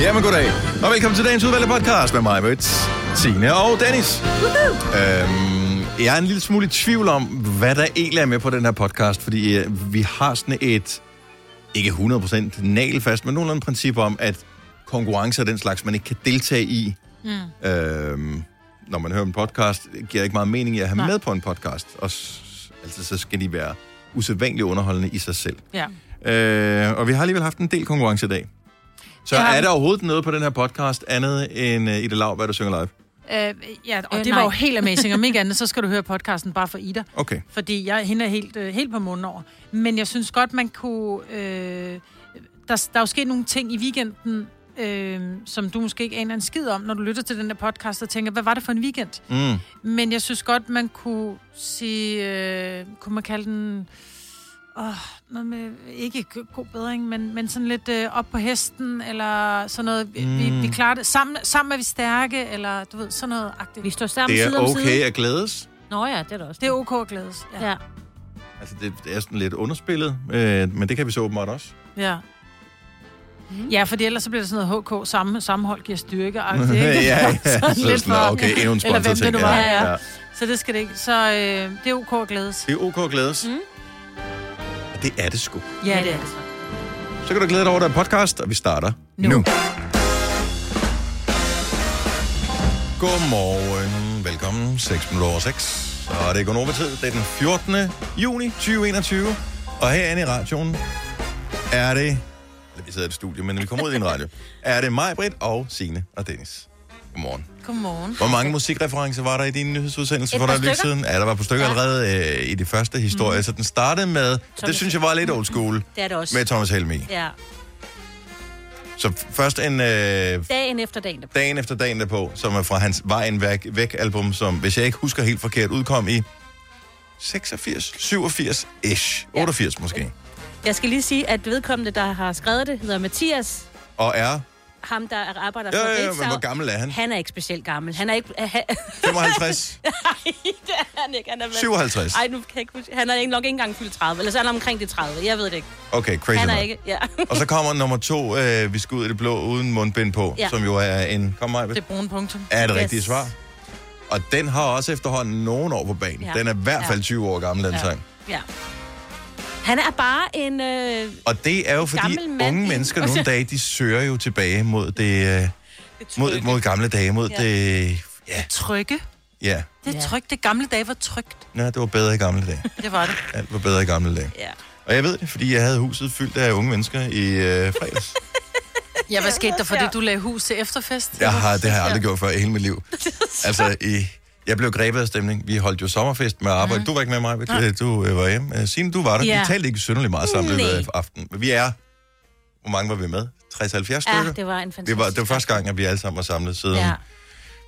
Jamen goddag, og velkommen til dagens udvalgte podcast med mig, Møds, Signe og Dennis. Øhm, jeg er en lille smule i tvivl om, hvad der egentlig er med på den her podcast, fordi øh, vi har sådan et, ikke 100% nagelfast, men nogenlunde princip om, at konkurrence er den slags, man ikke kan deltage i. Mm. Øhm, når man hører en podcast, det giver ikke meget mening at have Nej. med på en podcast. Og s- altså, så skal de være usædvanligt underholdende i sig selv. Ja. Øh, og vi har alligevel haft en del konkurrence i dag. Så Ja. er der overhovedet noget på den her podcast andet end uh, Ida Lav, hvad der synger live? Øh, ja, og Øh, det nej. var jo helt amazing. Om ikke andet, så skal du høre podcasten bare for Ida. Okay. Fordi jeg, hende er helt, øh, helt på munden over. Men jeg synes godt, man kunne... Øh, der, der er jo sket nogle ting i weekenden, øh, som du måske ikke aner en skid om, når du lytter til den der podcast og tænker, hvad var det for en weekend? Mm. Men jeg synes godt, man kunne sige... Øh, kunne man kalde den... Åh, noget med, ikke god bedring, men, men sådan lidt øh, op på hesten, eller sådan noget. Vi, mm. vi, vi klarer det. Sammen, sammen er vi stærke, eller du ved, sådan noget agtigt. Vi står sammen Det er side om side. okay at glædes. Nå ja, det er det også. Det er ok at glædes. Ja. Ja. Altså, det, det er sådan lidt underspillet, øh, men det kan vi så åbenbart også. Ja. Mm. Ja, fordi ellers så bliver det sådan noget HK, samme, sammenhold giver styrke. Ikke? ja, ja. Sådan Så lidt sådan, for- okay, endnu en Eller hvem sponsor det nu var. Ja, Ja, ja. Så det skal det ikke. Så øh, det er ok at glædes. Det er ok at glædes. Mm. Og det er det sgu. Ja, det er det. Så kan du glæde dig over, der er podcast, og vi starter nu. Nu. Godmorgen. Velkommen. 6 minutter over 6. Og det er Gunova tid. Det er den 14. juni 2021. Og herinde i radioen er det... Eller vi sidder i et studie, men vi kommer ud i en radio. Er det mig, Britt og Signe og Dennis. Godmorgen. Godmorgen. Hvor mange musikreferencer var der i din nyhedsudsendelse Et for lidt stykker. siden? Ja, der var på stykker Ja. allerede øh, i de første historier. Mm. Så den startede med... det Thomas- synes jeg var lidt old school. Det er det også. Med Thomas Helmi. Ja. Så først en... Øh, Dagen efter dagen. derpå. dagen efter dagen derpå, som er fra hans Vejen væk, væk album, som, hvis jeg ikke husker helt forkert, udkom i 86, 87-ish, 88 måske. Jeg skal lige sige, at vedkommende, der har skrevet det, hedder Mathias. Og er... Ham, der arbejder for Ja, ja, ja, men hvor gammel er han? Han er ikke specielt gammel. Han er ikke... Han, 55? nej, det er han ikke. Han er vel- 57? Ej, nu kan jeg ikke huske. Han er ikke- nok ikke engang fyldt 30. Eller så er han omkring de 30. Jeg ved det ikke. Okay, crazy Han er nok. ikke... Ja. Og så kommer nummer to, øh, vi skal ud i det blå uden mundbind på, ja. Som jo er en... Kom mig, Det er brune punktum. er det Yes. rigtige svar? Og den har også efterhånden nogle år på banen. Ja. Den er i hvert fald Ja. 20 år gammel, den Ja. sang. ja. Han er bare en... Øh, Og det er jo fordi, mand unge mennesker nogle dage, de søger jo tilbage mod det... Øh, mod, mod gamle dage, mod Ja. det... Ja, Trygge. ja. Det er trygt. Det gamle dage var trygt. ja, det var bedre i gamle dage. Det var det. Alt var bedre i gamle dage. ja. Og jeg ved det, fordi jeg havde huset fyldt af unge mennesker i øh, fredags. Ja, hvad skete der for det, du lagde hus til efterfest? Jeg har, det har jeg aldrig gjort før i hele mit liv. Altså, i, jeg blev grebet af stemning. Vi holdt jo sommerfest med arbejde. Du var ikke med mig, ja. du øh, var hjemme. Øh, Signe, du var der. Ja. Vi talte ikke synderligt meget sammen i løbet af aftenen. Men vi er... Hvor mange var vi med? 60-70 stykker? ja, det var en fantastisk... det, var, det var første gang, at vi alle sammen var samlet siden. Ja.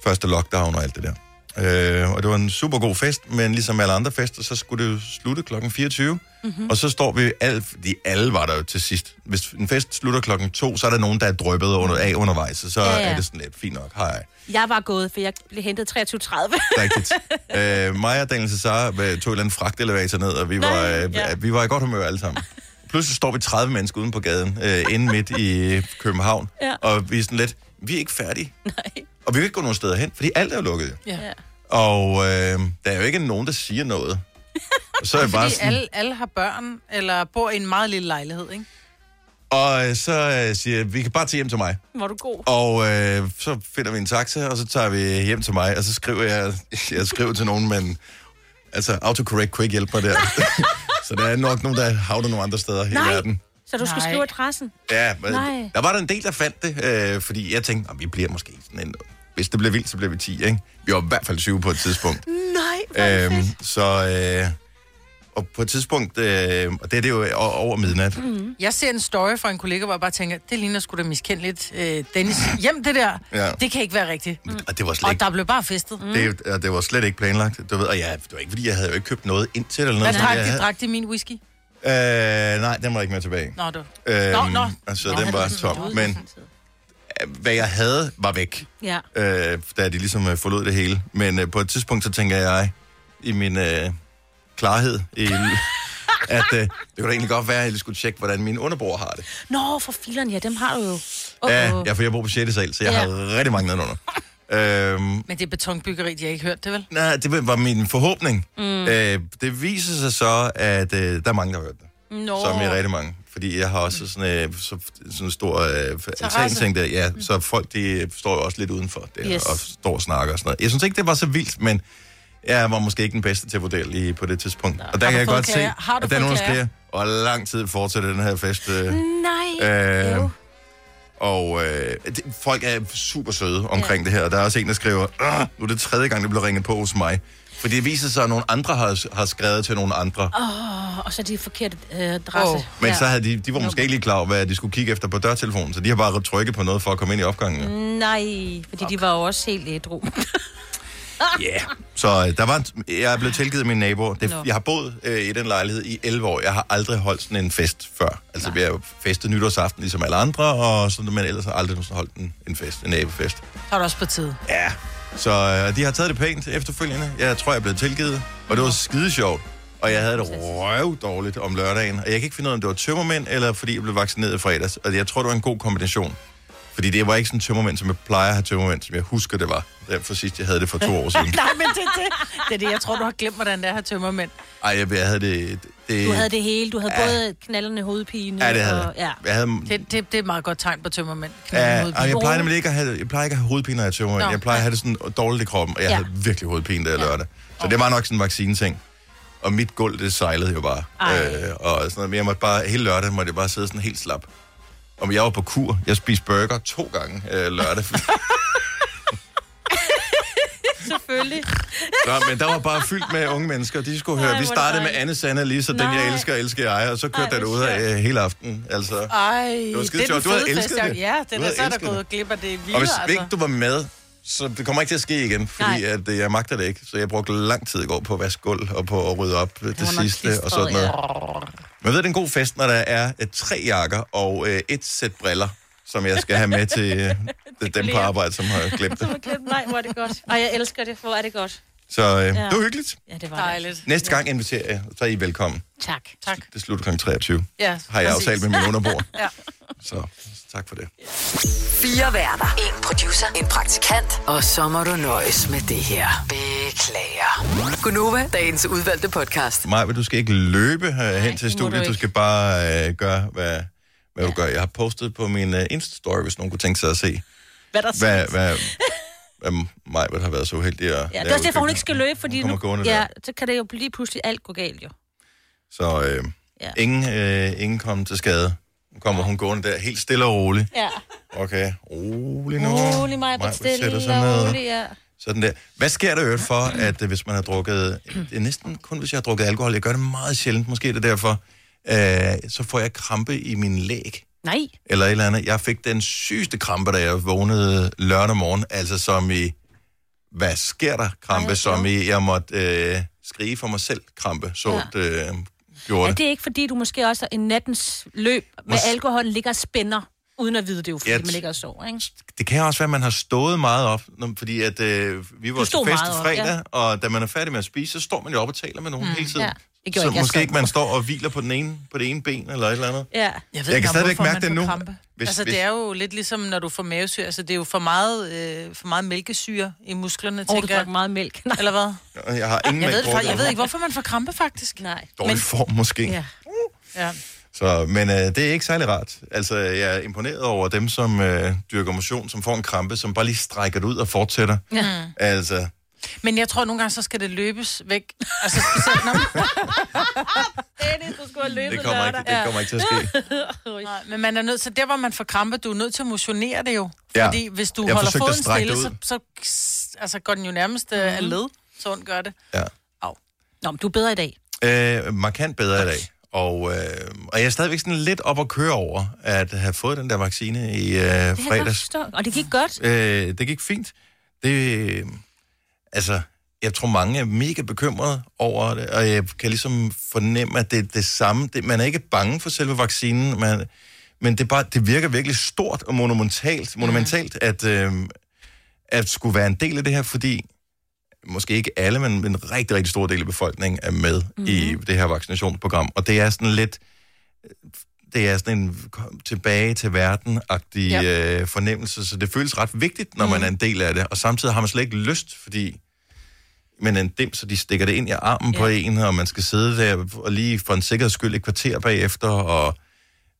første lockdown og alt det der. Øh, og det var en super god fest, men ligesom alle andre fester, så skulle det jo slutte klokken 24. Mm-hmm. Og så står vi, alle, fordi alle var der jo til sidst. Hvis en fest slutter klokken 2, så er der nogen, der er drøbet under, af undervejs, så, ja, Ja, er det sådan lidt fint nok. Hej. Jeg var gået, for jeg blev hentet 23.30. Rigtigt. øh, mig og Daniel Cesar øh, tog et eller andet fragtelevator ned, og vi var, øh, ja. vi var i godt humør alle sammen. Pludselig står vi 30 mennesker uden på gaden, øh, inde midt i København, Ja. og vi er sådan lidt, vi er ikke færdige. Nej. Og vi kan ikke gå nogen steder hen, fordi alt er jo lukket. Ja. Ja. Og øh, der er jo ikke nogen, der siger noget. Og så er jeg bare Fordi sådan, alle, alle har børn, eller bor i en meget lille lejlighed, ikke? og øh, så øh, siger jeg, vi kan bare tage hjem til mig. Var du god? Og øh, så finder vi en taxa, og så tager vi hjem til mig, og så skriver jeg, jeg skriver til nogen, men altså autocorrect kunne ikke hjælpe mig der. så der er nok nogen, der havner nogle andre steder i Nej. verden. Så du skal Nej. skrive adressen? Ja, men Nej. der var der en del, der fandt det, øh, fordi jeg tænkte, "Nå, vi bliver måske sådan en... Hvis det bliver vildt, så bliver vi 10, ikke? Vi var i hvert fald 20 på et tidspunkt. Nej, øhm, så... Øh, og på et tidspunkt, øh, og det er det jo over midnat, mm. Jeg ser en story fra en kollega, hvor jeg bare tænker, det ligner sgu da miskendeligt. Øh, Dennis, hjem det der. Ja. Det kan ikke være rigtigt. og det var slet Og ikke, der blev bare festet. Mm. det, og det var slet ikke planlagt. Du ved, og ja, det var ikke, fordi jeg havde jo ikke købt noget indtil eller noget. Hvad drak havde- Drak de min whisky? Øh, nej, den var ikke med tilbage. Nå, du. Øhm, Nå, nå. Altså, Nå, den var tom. Men øh, hvad jeg havde, var væk, Ja. øh, da de ligesom øh, forlod det hele. Men øh, på et tidspunkt, så tænker jeg, i min øh, klarhed, i, at øh, det kunne da egentlig godt være, at jeg lige skulle tjekke, hvordan mine underbord har det. Nå, for filerne, ja, dem har du jo. Oh, Ja, ja, for jeg bor på 6. sal, så jeg Ja. har rigtig mange nedenunder. øhm, Men det er betonbyggeri, de har ikke hørt det, vel? nej, det var min forhåbning. Mm. Øh, det viser sig så, at øh, der er mange, der har hørt det. Nå. Som er rigtig mange. Fordi jeg har også sådan, øh, så, sådan en stor øh, altan-ting der. Ja, så folk, de står jo også lidt udenfor der, Yes. og står og snakker og sådan noget. Jeg synes ikke, det var så vildt, men jeg var måske ikke den bedste til at vurdere lige på det tidspunkt. Og der kan jeg godt se, klager? Du at der er nogen, der skriver, og lang tid fortsætter den her fest. Øh, Nej. Øh, Jo. og øh, det, folk er super søde omkring ja. det her. Der er også en, der skriver, "Ah, nu er det tredje gang, det bliver ringet på hos mig. Fordi det viser sig, at nogle andre har, har skrevet til nogle andre. Åh, og så er de forkerte øh, adresse. Åh. Men så havde de, de var måske ikke lige klar over, hvad de skulle kigge efter på dørtelefonen. Så de har bare trykket på noget for at komme ind i opgangen. Nej, fordi de var jo også helt ædru. Yeah. Så øh, der var, en- jeg er blevet tilgivet af mine naboer. Det, Nå. jeg har boet øh, i den lejlighed i 11 år. Jeg har aldrig holdt sådan en fest før. Altså, vi har festet nytårsaften ligesom alle andre, og sådan, men ellers har aldrig holdt en, en fest, en nabofest. Så er det også på tide. Ja, så øh, de har taget det pænt efterfølgende. Jeg tror, jeg er blevet tilgivet, og det var skide sjovt. Og jeg havde det røv dårligt om lørdagen. Og jeg kan ikke finde ud af, om det var tømmermænd, eller fordi jeg blev vaccineret i fredags. Og jeg tror, det var en god kombination. Fordi det var ikke sådan en tømmermænd, som jeg plejer at have tømmermænd, som jeg husker, det var. Derfor sidst, jeg havde det for to år siden. Nej, men det, det, det er det. Jeg tror, du har glemt, hvordan det er at have tømmermænd. Ej, jeg, jeg havde det... det Du havde det hele. Du havde Ja. både knallende hovedpine. Ja, det havde og, ja. Jeg havde... Det, det, det er et meget godt tegn på tømmermænd. Ja, og jeg plejer nemlig ikke at have, jeg plejer ikke at have hovedpine, når jeg er tømmermænd. Nå. Jeg plejer at have det sådan dårligt i kroppen, og jeg Ja. havde virkelig hovedpine, da jeg lørdag. Så det var nok sådan en vaccineting. Og mit gulv, det sejlede jo bare. Ej. Øh, og sådan noget. Men jeg måtte bare, hele lørdag måtte jeg bare sidde sådan helt slap. Og jeg var på kur. Jeg spiste burger to gange øh, lørdag. Selvfølgelig. Nå, men der var bare fyldt med unge mennesker. De skulle høre. Vi hvor er det startede med dejligt. Anne Sanne Lisa, den jeg Nej. elsker, elsker jeg. Og så kørte Ej, det hvor ud af øh, hele aften. Altså. Ej, Det var skide det er sjovt. den Du havde elsket jeg- det. Ja, Du det er havde så er der elsket gået det. glip af det vilde, Og hvis altså. ikke du var med, så det kommer ikke til at ske igen, fordi Nej. at, øh, jeg magter det ikke. Så jeg brugte lang tid i går på at vaske gulv og på at rydde op det, det var nok sidste og klistret, sådan noget. ja. Jeg ved, det er en god fest, når der er øh, tre jakker og øh, et sæt briller, som jeg skal have med til øh, det, dem på kolleger. arbejde, som har glemt det. Nej, hvor er det godt. Ej, jeg elsker det. Hvor er det godt. Så øh, Ja. det var hyggeligt. Ja, det var Dejligt. Næste gang inviterer jeg, så er I velkommen. det. Tak. Tak. Det slutter kl. 23. Ja, Har jeg præcis. aftalt med min underbord. Ja. Så tak for det. Fire værter. En producer. En praktikant. Og så må du nøjes med det her. Beklager. Gunova, dagens udvalgte podcast. Maja, du skal ikke løbe uh, hen til det du studiet. Du ikke. skal bare uh, gøre, hvad, hvad du gør. Jeg har postet på min uh, Insta-story, hvis nogen kunne tænke sig at se, Hvad der hvad, hvad, hvad Maja har været så uheldig at Ja, det er også derfor, hun ikke skal løbe, fordi nu, ja, der. så kan det jo lige pludselig alt gå galt, jo. Så øh, Ja. ingen, øh, ingen kom til skade. Nu kommer hun gående der helt stille og roligt. Ja. Okay, rolig nu. Rolig mig, but stille sig og rolig, ja. Sådan der. Hvad sker der øvrigt for, at øh, hvis man har drukket... Det er næsten kun, hvis jeg har drukket alkohol. Jeg gør det meget sjældent. Måske er det derfor. Øh, så får jeg krampe i min læg. Nej. Eller et eller andet. Jeg fik den sygeste krampe, da jeg vågnede lørdag morgen. Altså som i... Hvad sker der? Krampe. Ej, som i... Jeg måtte øh, skrige for mig selv. Krampe. Så ja. det øh, gjorde Er det. det ikke, fordi du måske også en nattens løb med Mås- alkohol ligger og spænder, uden at vide det, jo, fordi Ja, man ligger og sover, ikke? Det kan også være, at man har stået meget op, fordi at, øh, vi var til fest op, fredag, ja. ja. og da man er færdig med at spise, så står man jo op og taler med nogen mm, hele tiden. ja. Det så ikke jeg måske selv. ikke man står og hviler på, den ene, på det ene ben eller et eller andet. Ja. Jeg, ved Jeg kan ikke, stadigvæk hvorfor mærke man det får nu. Krampe. Hvis- altså, hvis- det er jo lidt ligesom, når du får mavesyre. Altså, det er jo for meget, øh, for meget mælkesyre i musklerne, Og du tænker jeg. meget mælk. Nej. Eller hvad? Jeg har ingen Jeg ved, mælk det, jeg ved ikke, hvorfor man får krampe, faktisk. Nej. Dårlig Men- form måske. Ja. Ja. Så, men øh, det er ikke særlig rart. Altså, jeg er imponeret over dem, som øh, dyrker motion, som får en krampe, som bare lige strækker det ud og fortsætter. Ja. Altså, Men jeg tror, nogle gange, så skal det løbes væk. Altså, specielt når Dennis, du skulle have løbet det kommer, ikke, det kommer ikke til at ske. Nej, men man er nødt til, der hvor man får krampe, du er nødt til at motionere det jo. Ja. Fordi hvis du Jeg holder foden stille, det så, så altså, går den jo nærmest mm-hmm. af led. Så ondt gør det. Ja. Nå, men du er bedre i dag. Øh, markant bedre i dag. Og, øh, og jeg er stadigvæk sådan lidt op at køre over, at have fået den der vaccine i øh, Det fredags. forstå. Og det gik godt. Øh, det gik fint. Det, øh, altså, jeg tror, mange er mega bekymrede over det, og jeg kan ligesom fornemme, at det er det samme. Det, man er ikke bange for selve vaccinen, man, men det, bare, det virker virkelig stort og monumentalt, monumentalt at, øh, at skulle være en del af det her, fordi måske ikke alle, men en rigtig, rigtig stor del af befolkningen er med mm. i det her vaccinationsprogram. Og det er sådan lidt, det er sådan en kom tilbage til verden-agtig ja. øh, fornemmelse, så det føles ret vigtigt, når mm. man er en del af det. Og samtidig har man slet ikke lyst, fordi men en dim, så de stikker det ind i armen ja. på en, og man skal sidde der og lige for en sikkerheds skyld et kvarter bagefter, og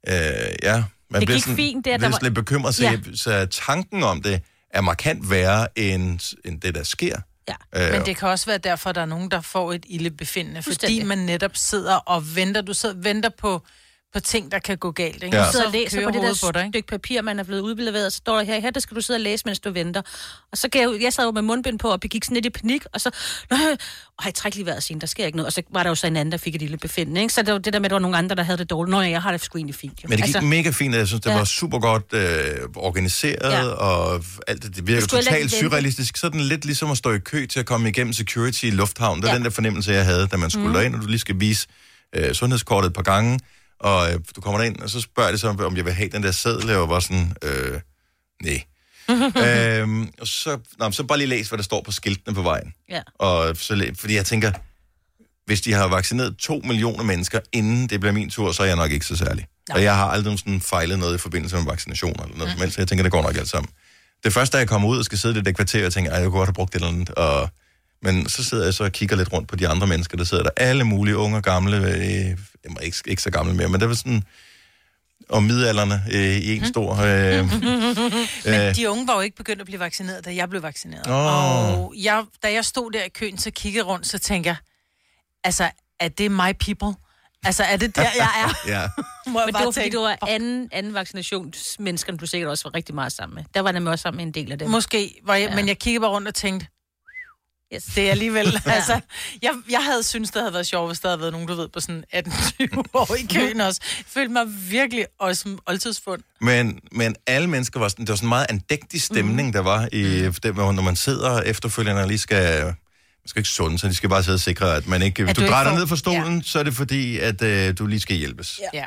øh, ja, man Det bliver gik sådan, fint, det er, der var- lidt bekymret, så, Ja. så tanken om det er markant værre end, end det, der sker. Ja. Øh, Men det kan også være derfor, der er nogen, der får et ildebefindende, fordi Fuldstændig. man netop sidder og venter. Du sidder og venter på, på ting, der kan gå galt. Ikke? Ja. Du sidder og læser på det der på dig, stykke papir, man er blevet udleveret, så står der her, her der skal du sidde og læse, mens du venter. Og så gav jeg, jeg sad jo med mundbind på og begik sådan lidt i panik, og så, og jeg træk lige vejret siden, der sker ikke noget. Og så var der jo så en anden, der fik et lille befindende, ikke? Så det var det der med, at der var nogle andre, der havde det dårligt. Nå, ja, jeg har det sgu egentlig fint. Jo. Men det gik altså, mega fint, jeg synes, det ja. Var super godt øh, organiseret, ja. Og alt det, det virker totalt surrealistisk. Sådan lidt ligesom at stå i kø til at komme igennem security i lufthavn. Det er ja. Ja. den der fornemmelse, jeg havde, da man skulle mm. derind, og du lige skal vise øh, sundhedskortet et par gange, og øh, du kommer derind, og så spørger det så, om jeg vil have den der seddel, og jeg var sådan, øh, nej. øhm, og så, nå, så bare lige læs, hvad der står på skiltene på vejen. Ja. Og så, fordi jeg tænker, hvis de har vaccineret to millioner mennesker, inden det bliver min tur, så er jeg nok ikke så særlig. Nej. Og jeg har aldrig sådan fejlet noget i forbindelse med vaccinationer eller noget helst, så jeg tænker, det går nok alt sammen. Det første, da jeg kommer ud og skal sidde i det der kvarter, og tænker, "Ej, jeg kunne godt have brugt det eller andet. Og, men så sidder jeg så og kigger lidt rundt på de andre mennesker, der sidder der. Alle mulige unge og gamle, øh, jeg er ikke, ikke så gamle mere, men det var sådan, og midalderne øh, i en stor... Øh, Men de unge var jo ikke begyndt at blive vaccineret, da jeg blev vaccineret. Åh. Og jeg, da jeg stod der i køen, så kiggede rundt, så tænkte jeg, altså, er det my people? Altså, er det der, jeg er? ja. Må jeg Men det var fordi, det var anden, anden vaccinationsmenneskerne, du sikkert også var rigtig meget sammen med. Der var nemlig også sammen med en del af dem. Måske, var jeg. Ja. men jeg kiggede bare rundt og tænkte, Yes. det er alligevel, altså, jeg, jeg havde syntes, det havde været sjovt, hvis der havde været nogen, du ved, på sådan 18-20 år i køen også. Jeg følte mig virkelig også som oldtidsfund. Men, men alle mennesker var sådan, det var sådan en meget andægtig stemning, mm. der var i Mhm. det, når man sidder efterfølgende og lige skal, man skal ikke sunde, så de skal bare sidde og sikre, at man ikke, hvis At du, du dig får- ned fra stolen, ja. så er det fordi, at øh, du lige skal hjælpes. Ja.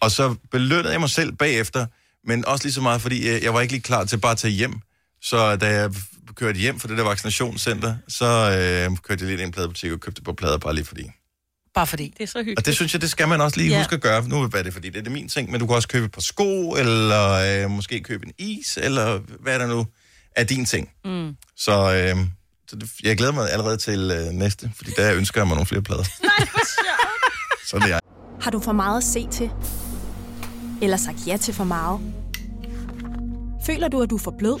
Og så belønnede jeg mig selv bagefter, men også lige så meget, fordi øh, jeg var ikke lige klar til bare at tage hjem. Så da jeg kørte hjem fra det der vaccinationscenter, så øh, kørte jeg lige ind i en pladebutik og købte par plader bare lige fordi. Bare fordi. Det er så hyggeligt. Og det synes jeg, det skal man også lige ja. Huske at gøre. Nu er det, fordi det er det min ting, men du kan også købe et par sko, eller øh, måske købe en is, eller hvad der nu er din ting. Mm. Så, øh, så det, jeg glæder mig allerede til øh, næste, fordi der ønsker jeg mig nogle flere plader. Nej, hvor sjovt. Så det er jeg. Har du for meget at se til? Eller sagt ja til for meget? Føler du, at du er for blød?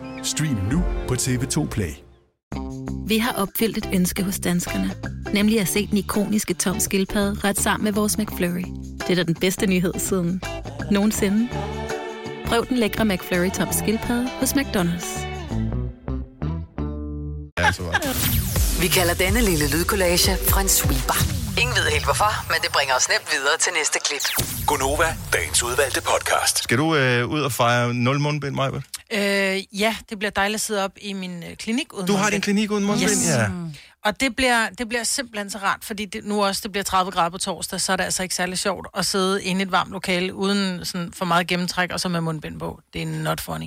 Stream nu på TV2 Play. Vi har opfyldt et ønske hos danskerne. Nemlig at se den ikoniske tom skildpadde ret sammen med vores McFlurry. Det er da den bedste nyhed siden nogensinde. Prøv den lækre McFlurry tom skildpadde hos McDonald's. Ja, så var. Vi kalder denne lille lydkollage en sweeper. Ingen ved helt hvorfor, men det bringer os nemt videre til næste klip. Gonova, dagens udvalgte podcast. Skal du øh, ud og fejre nul mundbind, Maja? Øh, ja, det bliver dejligt at sidde op i min øh, klinik uden Du har din klinik uden mundbind, Yes. ja. Og det bliver, det bliver simpelthen så rart, fordi det, nu også det bliver 30 grader på torsdag, så er det altså ikke særlig sjovt at sidde inde i et varmt lokale uden sådan for meget gennemtræk og så med mundbind på. Det er not funny.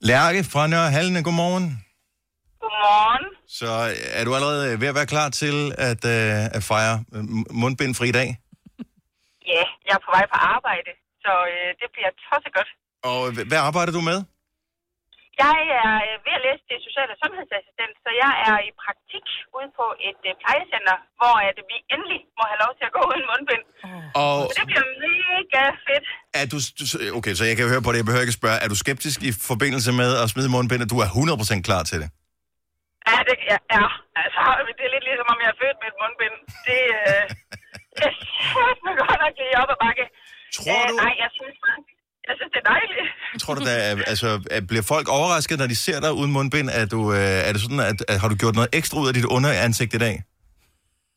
Lærke fra Nørre Hallene, godmorgen. Godmorgen. Så øh, er du allerede øh, ved at være klar til at, øh, at fejre øh, mundbindfri dag? Ja, jeg er på vej på arbejde, så øh, det bliver tosset godt. Og hvad arbejder du med? Jeg er øh, ved at læse til social- og sundhedsassistent, så jeg er i praktik ude på et øh, plejecenter, hvor at vi endelig må have lov til at gå uden mundbind. Og Så det bliver mega fedt. er du... du- Okay, så jeg kan høre på det, jeg behøver ikke spørge. Er du skeptisk i forbindelse med at smide mundbindet? Du er 100% klar til det. Ja, det ja, ja. Altså, det er lidt ligesom, om jeg er født med et mundbind. Det, øh, det er godt nok lige op ad bakke. Tror Øh, du- Nej, jeg synes, jeg synes, det er dejligt. Tror du, der er, altså, er, bliver folk overrasket, når de ser dig uden mundbind? Er, du, øh, er det sådan, at, at har du gjort noget ekstra ud af dit underansigt i dag?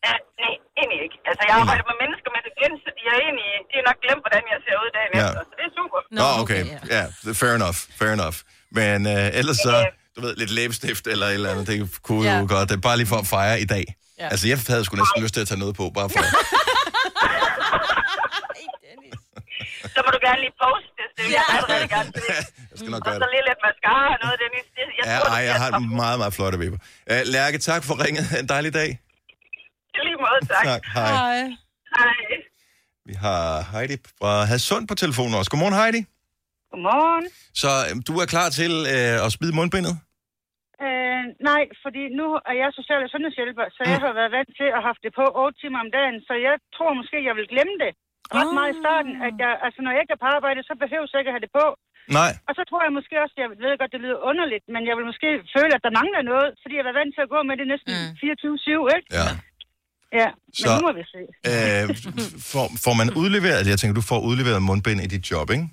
Ja, nej, egentlig ikke. Altså, jeg arbejder med mennesker med demens, så de er egentlig, de har nok glemt, hvordan jeg ser ud dagen Ja. efter. Så det er super. Nå, okay. Ja, fair enough. Fair enough. Men øh, ellers så, du ved, lidt læbestift eller et eller andet, det kunne jo Ja. godt. Det er bare lige for at fejre i dag. Ja. Altså, jeg havde sgu næsten lyst til at tage noget på, bare for... Så må du gerne lige poste det, det vil jeg allerede gerne se. Jeg skal nok Og gøre så det. lige lidt mascara og noget, Dennis. Det, jeg Ja, tror, ej, det jeg har en meget, meget flotte vipper. Uh, Lærke, tak for ringet. En dejlig dag. I lige måde, tak. Tak, hej. Hej. Vi har Heidi fra Hadsund på telefonen også. Godmorgen, Heidi. Godmorgen. Så øh, du er klar til øh, at smide mundbindet? Øh, nej, fordi nu er jeg social- og sundhedshjælper, så jeg har været vant til at have haft det på 8 timer om dagen, så jeg tror måske, jeg vil glemme det ret meget i starten, at jeg, altså når jeg ikke er på arbejde, så behøver jeg ikke at have det på. Nej. Og så tror jeg måske også, jeg ved godt, det lyder underligt, men jeg vil måske føle, at der mangler noget, fordi jeg har været vant til at gå med det næsten mm. 24-7, ikke? Ja. Ja, men Så- nu må vi se. Øh, får, får man udleveret, jeg tænker, du får udleveret mundbind i dit job, ikke?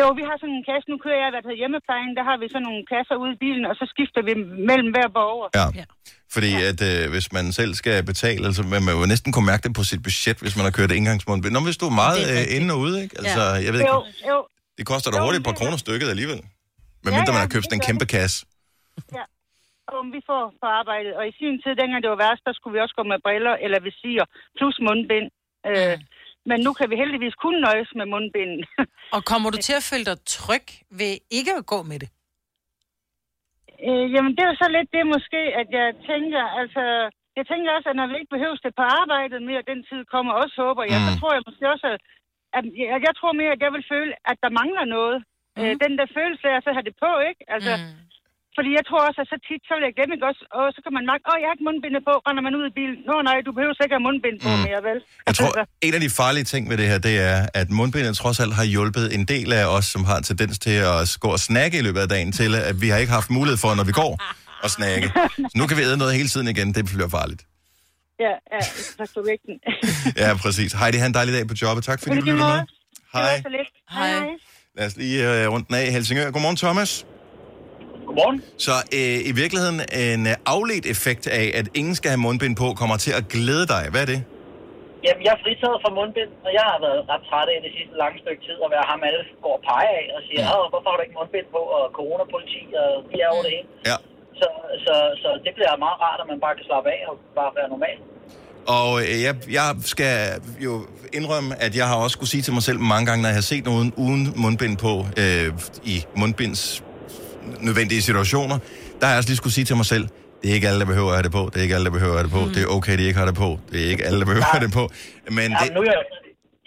Jo, vi har sådan en kasse, nu kører jeg, hvad der hedder hjemmeplejen, der har vi sådan nogle kasser ude i bilen, og så skifter vi mellem hver borger. Ja. Fordi at øh, hvis man selv skal betale, altså man må jo næsten kunne mærke det på sit budget, hvis man har kørt indgangsmundbind. Nå, hvis du er meget Det er øh, inde og ude, ikke? Altså, Ja. jeg ved ikke, Jo, jo. det koster da hurtigt et par kroner stykket alligevel. Men Ja, mindre man ja, har købt sådan en kæmpe kasse. Ja. Om vi får på arbejdet. Og i sin tid, dengang det var værst, der skulle vi også gå med briller eller visir, plus mundbind. Øh, men nu kan vi heldigvis kun nøjes med mundbinden. Og kommer du til at føle dig tryg ved ikke at gå med det? øh, jamen, det er jo så lidt det måske, at jeg tænker, altså... Jeg tænker også, at når vi ikke behøver det på arbejdet mere, den tid kommer også, håber jeg, så Mm. tror jeg måske også, at, at jeg, jeg tror mere, at jeg vil føle, at der mangler noget. Mm. Øh, den der følelse af at så have det på, ikke? Altså, mm. Fordi jeg tror også, at så tit, så vil jeg glemme, ikke også? Og så kan man mærke, åh, jeg har ikke mundbindet på, render man ud i bilen. Nå nej, du behøver ikke have mundbind på Mm. mere, vel? Jeg tror, en af de farlige ting ved det her, det er, at mundbindet trods alt har hjulpet en del af os, som har en tendens til at gå og snakke i løbet af dagen, til at vi har ikke haft mulighed for, når vi går og snakke. Så nu kan vi æde noget hele tiden igen, det bliver farligt. Ja, ja, tak for vægten. Ja, præcis. Heidi, have en dejlig dag på jobbet. Tak fordi du lytter med. Hej. Det. Hej. hej. Lad os lige øh, rundt den af i Helsingør. Godmorgen, Thomas. Godmorgen. Så øh, i virkeligheden en øh, afledt effekt af, at ingen skal have mundbind på, kommer til at glæde dig. Hvad er det? Jamen, jeg er fritaget fra mundbind, og jeg har været ret træt af det sidste lange stykke tid, at være ham alle går og peger af og siger, mm. hvorfor har du ikke mundbind på, og coronapoliti, og de er over det hele. Ja. Så, så, så det bliver meget rart, at man bare kan slappe af og bare være normal. Og øh, jeg, jeg skal jo indrømme, at jeg har også skulle sige til mig selv mange gange, når jeg har set nogen uden mundbind på, øh, i mundbinds nødvendige situationer, der har jeg også lige skulle sige til mig selv, det er ikke alle, der behøver at have det på. Det er ikke alle, der behøver at have det på. Mm. Det er okay, de ikke har det på. Det er ikke alle, der behøver at have det på. Men Ja, det, nu er jeg,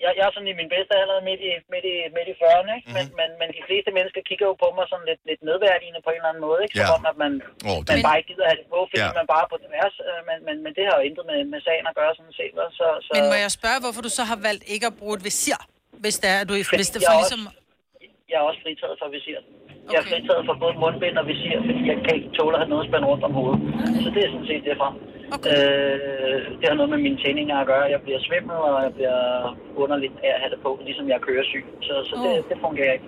jeg, jeg er sådan i min bedste alder midt i, midt i, midt i 40'erne, ikke? Mhm. Men, men, men de fleste mennesker kigger jo på mig sådan lidt, lidt nedværdigende på en eller anden måde, ikke? Som Ja. om, at man, Åh, det- man bare ikke gider have det på, fordi Ja. man bare er på tværs. øh, Men, men, men det har jo intet med, med sagen at gøre, sådan set. Så, så, Men må jeg spørge, hvorfor du så har valgt ikke at bruge et visir? Hvis det er, at du hvis det jeg for er ligesom... jeg er også fritaget for visir. Jeg er fritaget for både mundbind og visir, fordi jeg kan ikke tåle at have noget spændt rundt om hovedet. Så det er sådan set derfra. Okay. Øh, det har noget med mine tændinger at gøre. Jeg bliver svimmel, og jeg bliver underligt af at have det på, ligesom jeg kører syg. Så, så det, det fungerer ikke.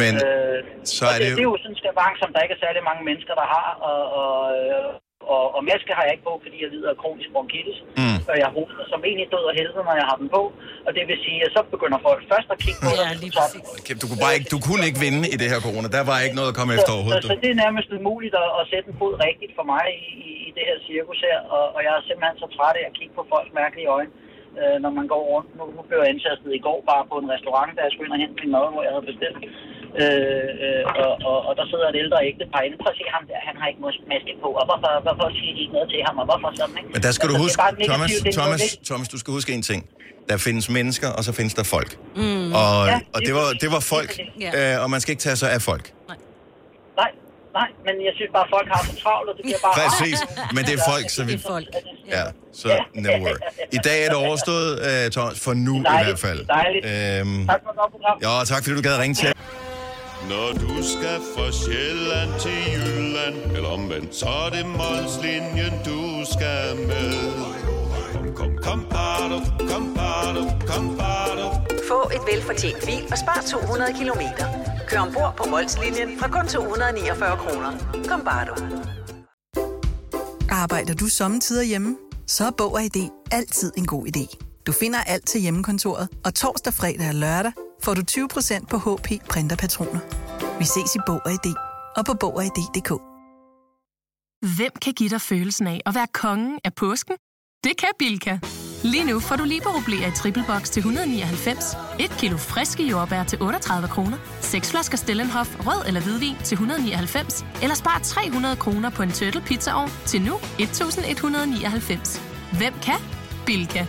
men Øh, så er det, det det er jo... sådan en skavank, som der ikke er særlig mange mennesker, der har. Og, og, øh, og, og maske har jeg ikke på, fordi jeg lider af kronisk bronkitis. Mm. Og jeg hoster som egentlig død af helvede, når jeg har den på. Og det vil sige, at så begynder folk først at kigge på ja, det. Kæft, Du kunne, bare ikke, du kunne ikke vinde i det her corona. Der var ikke noget at komme efter Så, overhovedet. så, så det er nærmest umuligt at, at sætte en fod rigtigt for mig i, i, i det her cirkus her, og, og jeg er simpelthen så træt af at kigge på folks mærkelige øjne, øh, når man går rundt. Nu, nu blev jeg indsatset i går bare på en restaurant, der jeg skulle ind og hente min mad, hvor jeg havde bestilt. Øh, øh, og, og, og der sidder et ældre ægtepar inde. Prøv at se ham der, han har ikke maske på, og hvorfor, hvorfor siger de ikke noget til ham, og hvorfor sådan, ikke? Men der skal du Altså, det er huske, Thomas, det er noget Thomas, negativt. Thomas, du skal huske en ting. Der findes mennesker, og så findes der folk. Mm. Og, Ja, og det det er var, det var folk, Ja. øh, og man skal ikke tage sig af folk. Nej, Nej, men jeg synes bare, at folk har så travlt, og det bliver bare... Præcis, men det er folk, så vi... Ja, så never. I dag er det overstået, uh, Thomas, for nu i hvert fald. Dejligt. Øhm, Tak for et godt program. ja, tak fordi du gad ringe til. Når du skal fra Sjælland til Jylland Eller omvendt, så er det Molslinjen, du skal med Kom, kom, kom, bado, kom, bado, kom, bado. Få et velfortjent bil og spar 200 kilometer. Kør ombord på Molslinjen fra kun 249 kroner. Kom bare du. Arbejder du sommetider hjemme? Så er Bog og ID altid en god idé. Du finder alt til hjemmekontoret, og torsdag, fredag og lørdag får du 20% på HP printerpatroner. Vi ses i Bog og ID og på Bog og ID.dk. Hvem kan give dig følelsen af at være kongen af påsken? Det kan Bilka! Lige nu får du liberobleer i triple box til 199, et kilo friske jordbær til 38 kroner, seks flasker Stellenhof rød eller hvidvin til 199, eller spar 300 kroner på en turtle pizzaovn til nu 1199. Hvem kan? Bilka.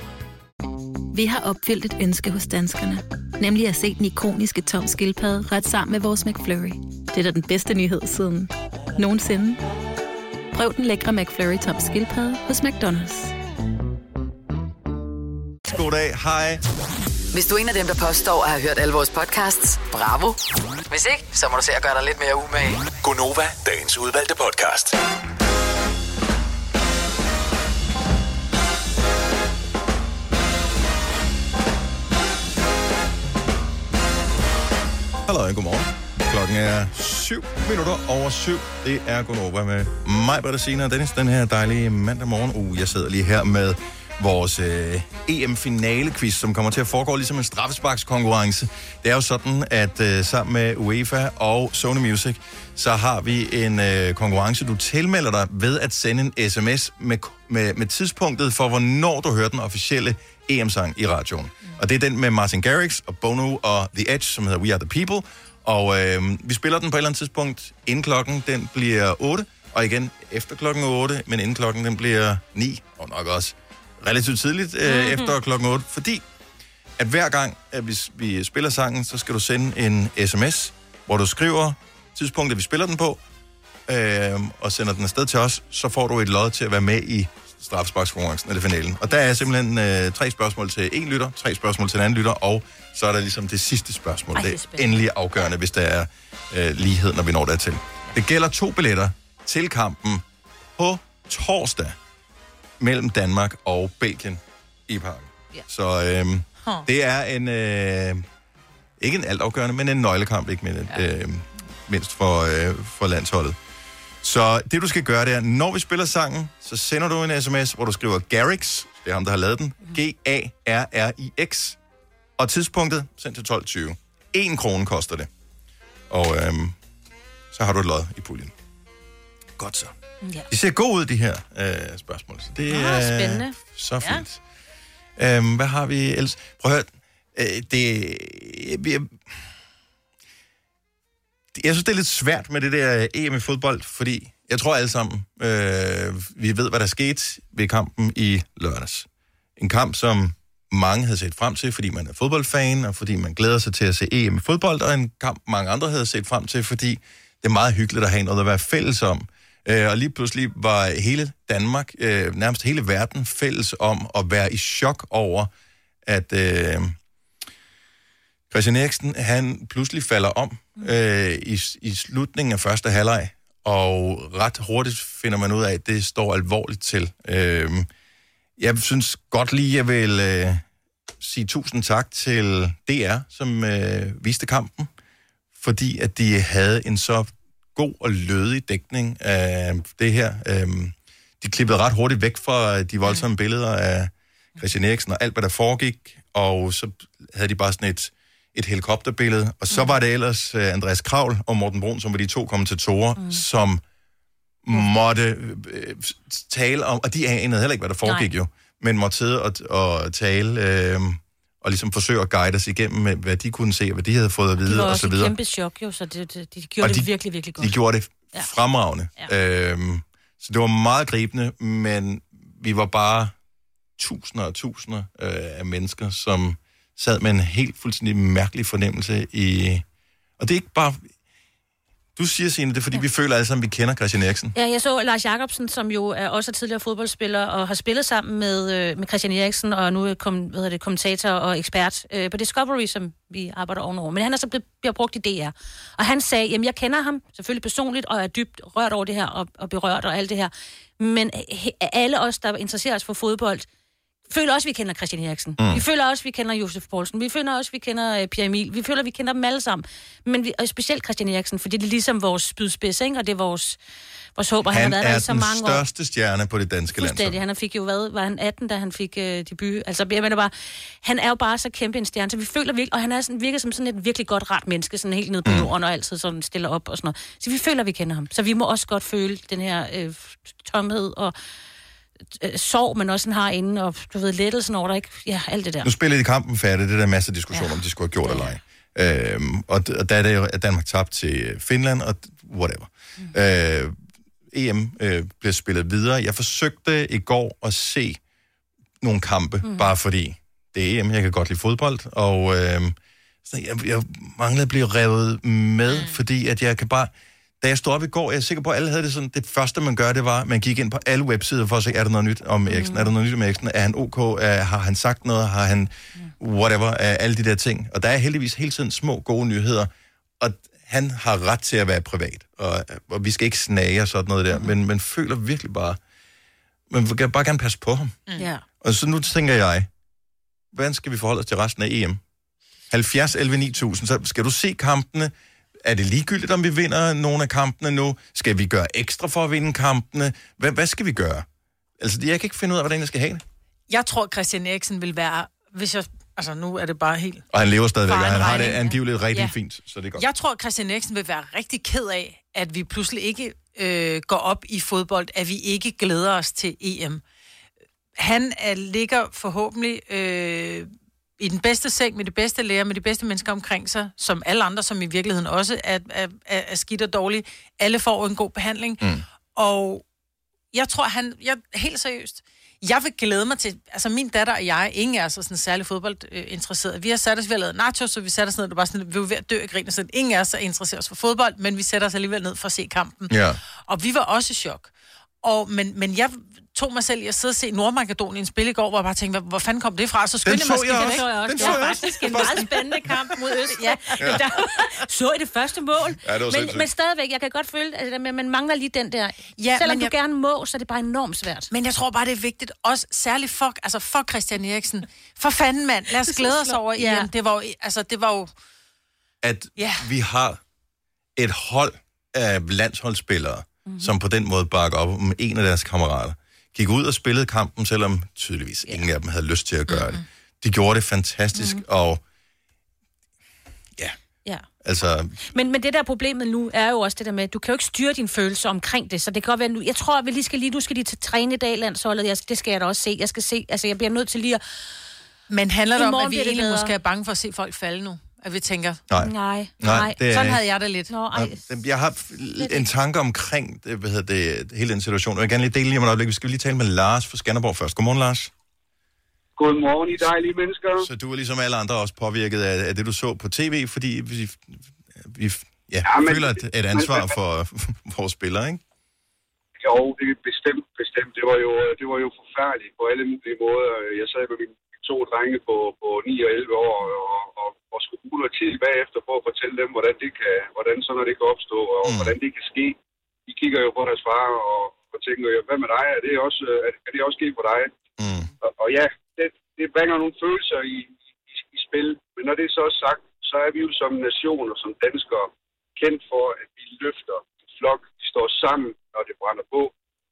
Vi har opfyldt et ønske hos danskerne. Nemlig at se den ikoniske tom skildpadde ret sammen med vores McFlurry. Det er da den bedste nyhed siden nogensinde. Prøv den lækre McFlurry tom skildpadde hos McDonald's. Goddag, hej. Hvis du er en af dem, der påstår at have hørt alle vores podcasts, bravo. Hvis ikke, så må du se at gøre dig lidt mere umage. Gonova, dagens udvalgte podcast. Hallo, godmorgen. Klokken er 7 minutter over 7. Det er Gunova med mig, Bertasina og Dennis, den her dejlige mandag morgen. Uh, jeg sidder lige her med vores øh, EM-finale-quiz, som kommer til at foregå ligesom en straffesparkskonkurrence. Det er jo sådan, at øh, sammen med UEFA og Sony Music, så har vi en øh, konkurrence. Du tilmelder dig ved at sende en sms med, med, med tidspunktet for, hvornår du hører den officielle EM-sang i radioen. Og det er den med Martin Garrix og Bono og The Edge, som hedder We Are The People. Og øh, vi spiller den på et eller andet tidspunkt inden klokken, den bliver 8, og igen efter klokken 8, men inden klokken, den bliver 9, og nok også relativt tidligt øh, mm-hmm. efter klokken 8, fordi at hver gang, at hvis vi spiller sangen, så skal du sende en sms, hvor du skriver tidspunktet, vi spiller den på, øh, og sender den afsted til os, så får du et lod til at være med i straffesparkskonkurrencen eller finalen. Og der er simpelthen øh, tre spørgsmål til en lytter, tre spørgsmål til en anden lytter, og så er der ligesom det sidste spørgsmål. Ej, det er det er spændende. endelig afgørende, hvis der er øh, lighed, når vi når dertil. Det gælder to billetter til kampen på torsdag mellem Danmark og Belgien i parken. Ja. Så øh, det er en, øh, ikke en altafgørende, men en nøglekamp, ikke mindst, øh, mindst for, øh, for landsholdet. Så det du skal gøre, det er, når vi spiller sangen, så sender du en sms, hvor du skriver Garrix, det er ham, der har lavet den, G-A-R-R-I-X, og tidspunktet sendt til 12.20. 1 krone koster det. Og øhm, så har du et lod i puljen. Godt så. Ja. De ser gode ud, de her øh, spørgsmål. Så det Ah, er spændende. så fint. Ja. Øhm, hvad har vi ellers? Prøv at høre. Øh, det, jeg, jeg, synes, det er lidt svært med det der EM i fodbold, fordi jeg tror alle sammen, øh, vi ved, hvad der skete ved kampen i lørdags. En kamp, som mange havde set frem til, fordi man er fodboldfan, og fordi man glæder sig til at se EM i fodbold, og en kamp, mange andre havde set frem til, fordi det er meget hyggeligt at have noget at være fælles om. Øh, og lige pludselig var hele Danmark, øh, nærmest hele verden, fælles om at være i chok over, at øh, Christian Eriksen, han pludselig falder om øh, i, i slutningen af første halvleg, og ret hurtigt finder man ud af, at det står alvorligt til. Øh, jeg synes godt lige, jeg vil øh, sige tusind tak til DR, som øh, viste kampen, fordi at de havde en så god og lødig dækning af det her. Øh, de klippede ret hurtigt væk fra de voldsomme billeder af Christian Eriksen og alt, hvad der foregik, og så havde de bare sådan et, et helikopterbillede, og så var det ellers uh, Andreas Kravl og Morten Brun, som var de to kommentatorer, mm. som måtte øh, tale om, og de anede heller ikke, hvad der foregik Nej. jo, men måtte sidde og, og tale øh, og ligesom forsøge at guide os igennem, med, hvad de kunne se, og hvad de havde fået at Det vide, var og så et videre. kæmpe chok, jo, så det, det, de gjorde Og det de- virkelig, virkelig godt. De gjorde det fremragende. Ja. Øhm, så det var meget gribende, men vi var bare tusinder og tusinder øh, af mennesker, som sad med en helt fuldstændig mærkelig fornemmelse i... Og det er ikke bare... Du siger, Signe, det er fordi, ja. vi føler alle sammen, vi kender Christian Eriksen. Ja, jeg så Lars Jakobsen, som jo er også er tidligere fodboldspiller, og har spillet sammen med, øh, med Christian Eriksen, og nu er kom, hvad hedder det, kommentator og ekspert øh, på Discovery, som vi arbejder ovenover. Men han er så blevet, bliver brugt i DR. Og han sagde, jamen jeg kender ham selvfølgelig personligt, og er dybt rørt over det her, og, og berørt og alt det her. Men he, alle os, der interesserer os for fodbold, føler også, at vi kender Christian Eriksen. Mm. Mm. Vi føler også, at vi kender Josef Poulsen. Vi føler også, at vi kender uh, Pierre Emil. Vi føler, at vi kender dem alle sammen. Men vi, og specielt Christian Eriksen, fordi det er ligesom vores spydspids, ikke? Og det er vores, vores håb, og han, Han har været der er i så den mange år. største stjerne på det danske land. Han fik jo, hvad, var han 18, da han fik øh, debut? Altså, jeg mener bare, han er jo bare så kæmpe en stjerne, så vi føler virkelig, og han er sådan, virker som sådan et virkelig godt rart menneske, sådan helt nede på jorden og altid sådan stiller op og sådan noget. Så vi føler, at vi kender ham. Så vi må også godt føle den her øh, tomhed og øh, sorg, man også sådan har inde, og du ved, lettelsen over der ikke, ja, alt det der. Nu spillede de kampen færdigt, det er der masser af diskussion ja. om, de skulle have gjort eller ej. Øhm, og, og der er det jo, at Danmark tabt til Finland, og whatever. Mm. Øh, EM øh, bliver spillet videre. Jeg forsøgte i går at se nogle kampe, mm. bare fordi det er EM, jeg kan godt lide fodbold, og øh, så jeg, jeg manglede at blive revet med, mm. fordi at jeg kan bare... Da jeg stod op i går, jeg er sikker på, at alle havde det sådan, det første, man gør, det var, at man gik ind på alle websider for at se, er der noget nyt om Eriksen? Mm. Er der noget nyt om Eriksen? Er han ok? Er, har han sagt noget? Har han whatever? Er alle de der ting. Og der er heldigvis hele tiden små, gode nyheder. Og han har ret til at være privat. Og, og vi skal ikke snage og sådan noget der. Mm. Men man føler virkelig bare, man vil bare gerne passe på ham. Mm. Ja. Og så nu tænker jeg, hvordan skal vi forholde os til resten af EM? 70, 11, 9000, så skal du se kampene. Er det ligegyldigt, om vi vinder nogle af kampene nu? Skal vi gøre ekstra for at vinde kampene? Hvad, hvad skal vi gøre? Altså, jeg kan ikke finde ud af, hvordan jeg skal have det. Jeg tror, Christian Eriksen vil være, hvis jeg, altså nu er det bare helt... Og han lever stadigvæk, og han har det angiveligt rigtig Ja. fint, så det er godt. Jeg tror, Christian Eriksen vil være rigtig ked af, at vi pludselig ikke øh, går op i fodbold, at vi ikke glæder os til EM. Han er, ligger forhåbentlig øh, i den bedste seng med de bedste læger, med de bedste mennesker omkring sig, som alle andre, som i virkeligheden også er, er, er, er skidt og dårlige. Alle får en god behandling. Mm. Og jeg tror, han... Jeg, helt seriøst. Jeg vil glæde mig til... Altså, min datter og jeg, ingen er så sådan særlig fodboldinteresseret. Vi har sat os, vi har lavet nachos, så vi satte os ned, og det var sådan, vi var ved at dø af grin, sådan, ingen er interesseret os for fodbold, men vi sætter os alligevel ned for at se kampen. Ja. Og vi var også i chok. Og, men, men jeg tog mig selv i at sidde og se Nordmakedonien spille i går, hvor jeg bare tænkte, hvor, hvor fanden kom det fra? Så skyndte så mig jeg også. Den Det så var jeg også. faktisk en meget spændende kamp mod Øst. Ja. Ja. Der, så I det første mål. Ja, det var men, sindssygt. men stadigvæk, jeg kan godt føle, at det man mangler lige den der. Ja, Selvom du jeg- gerne må, så er det bare enormt svært. Men jeg tror bare, det er vigtigt, også særligt for, altså for Christian Eriksen. For fanden, mand. Lad os Det så glæde os over Ja. EM. Det var jo, altså, det var jo... At Ja. vi har et hold af landsholdsspillere, Mhm. mm-hmm. som på den måde bakker op om en af deres kammerater. Gik ud og spillede kampen, selvom tydeligvis ingen af dem havde lyst til at gøre Mhm. det. De gjorde det fantastisk, mm-hmm. og Ja. altså, Men, men det der problemet nu er jo også det der med, at du kan jo ikke styre dine følelser omkring det, så det kan godt være, nu, jeg tror, at vi lige skal lige, nu skal de til træne i dag, landsholdet, jeg, det skal jeg da også se, jeg skal se, altså jeg bliver nødt til lige at... Men handler det om, at vi egentlig måske er bange for at se folk falde nu? At vi tænker... Nej. Nej, Nej, det er- Sådan havde jeg det lidt. Nå, ej. Jeg har en tanke omkring det, hvad hedder det, hele den situation. Jeg vil gerne lige dele lige om et øjeblik. Vi skal lige tale med Lars fra Skanderborg først. Godmorgen, Lars. Godmorgen, I dejlige mennesker. Så du er ligesom alle andre også påvirket af, af det, du så på tv, fordi vi, vi ja, Ja, ja, men- føler et, et ansvar for vores spillere, ikke? Jo, det er bestemt, bestemt. Det var jo, det var jo forfærdeligt på alle mulige måder. Jeg sad med mine to drenge på, på 9 og 11 år og, og, og skulle bruge noget tid bagefter på at fortælle dem, hvordan, det kan, hvordan sådan noget det kan opstå, og mm. hvordan det kan ske. De kigger jo på deres far og, og tænker, jo, hvad med dig? Er det også, er, er det også sket for dig? Mm. Og, og ja, det, det bringer nogle følelser i, i, i spil. Men når det er så er sagt, så er vi jo som nation og som danskere kendt for, at vi løfter en flok. Vi står sammen, når det brænder på.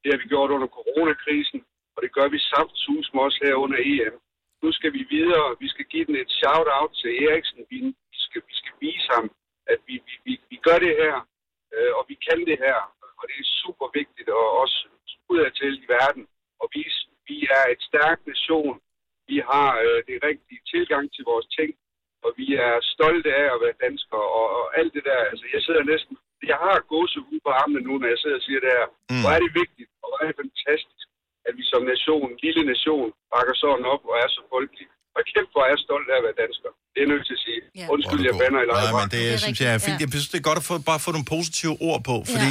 Det har vi gjort under coronakrisen, og det gør vi saftsus med også her under EM. Nu skal vi videre. Vi skal give den et shout-out til Eriksen. Vi, skal, vi skal vise ham, at vi, vi, vi, vi gør det her, øh, og vi kan det her. Og det er super vigtigt, og også udadtil i verden, og vise, vi er et stærkt nation. Vi har øh, det rigtige tilgang til vores ting, og vi er stolte af at være danskere, og, og alt det der. Altså, jeg sidder næsten... Jeg har gåsehud på armene nu, når jeg sidder og siger det her. Mm. Hvor er det vigtigt, og hvor er det fantastisk, at vi som nation, lille nation, bakker sådan op og er så folkelige. Og Og kæft, hvor er jeg stolt af at være dansker. Det er nødt til at sige. Ja. Undskyld, jeg bander i Nej, lejre. men det, det synes jeg er fint. Jeg synes, det er godt at få, bare få nogle positive ord på, fordi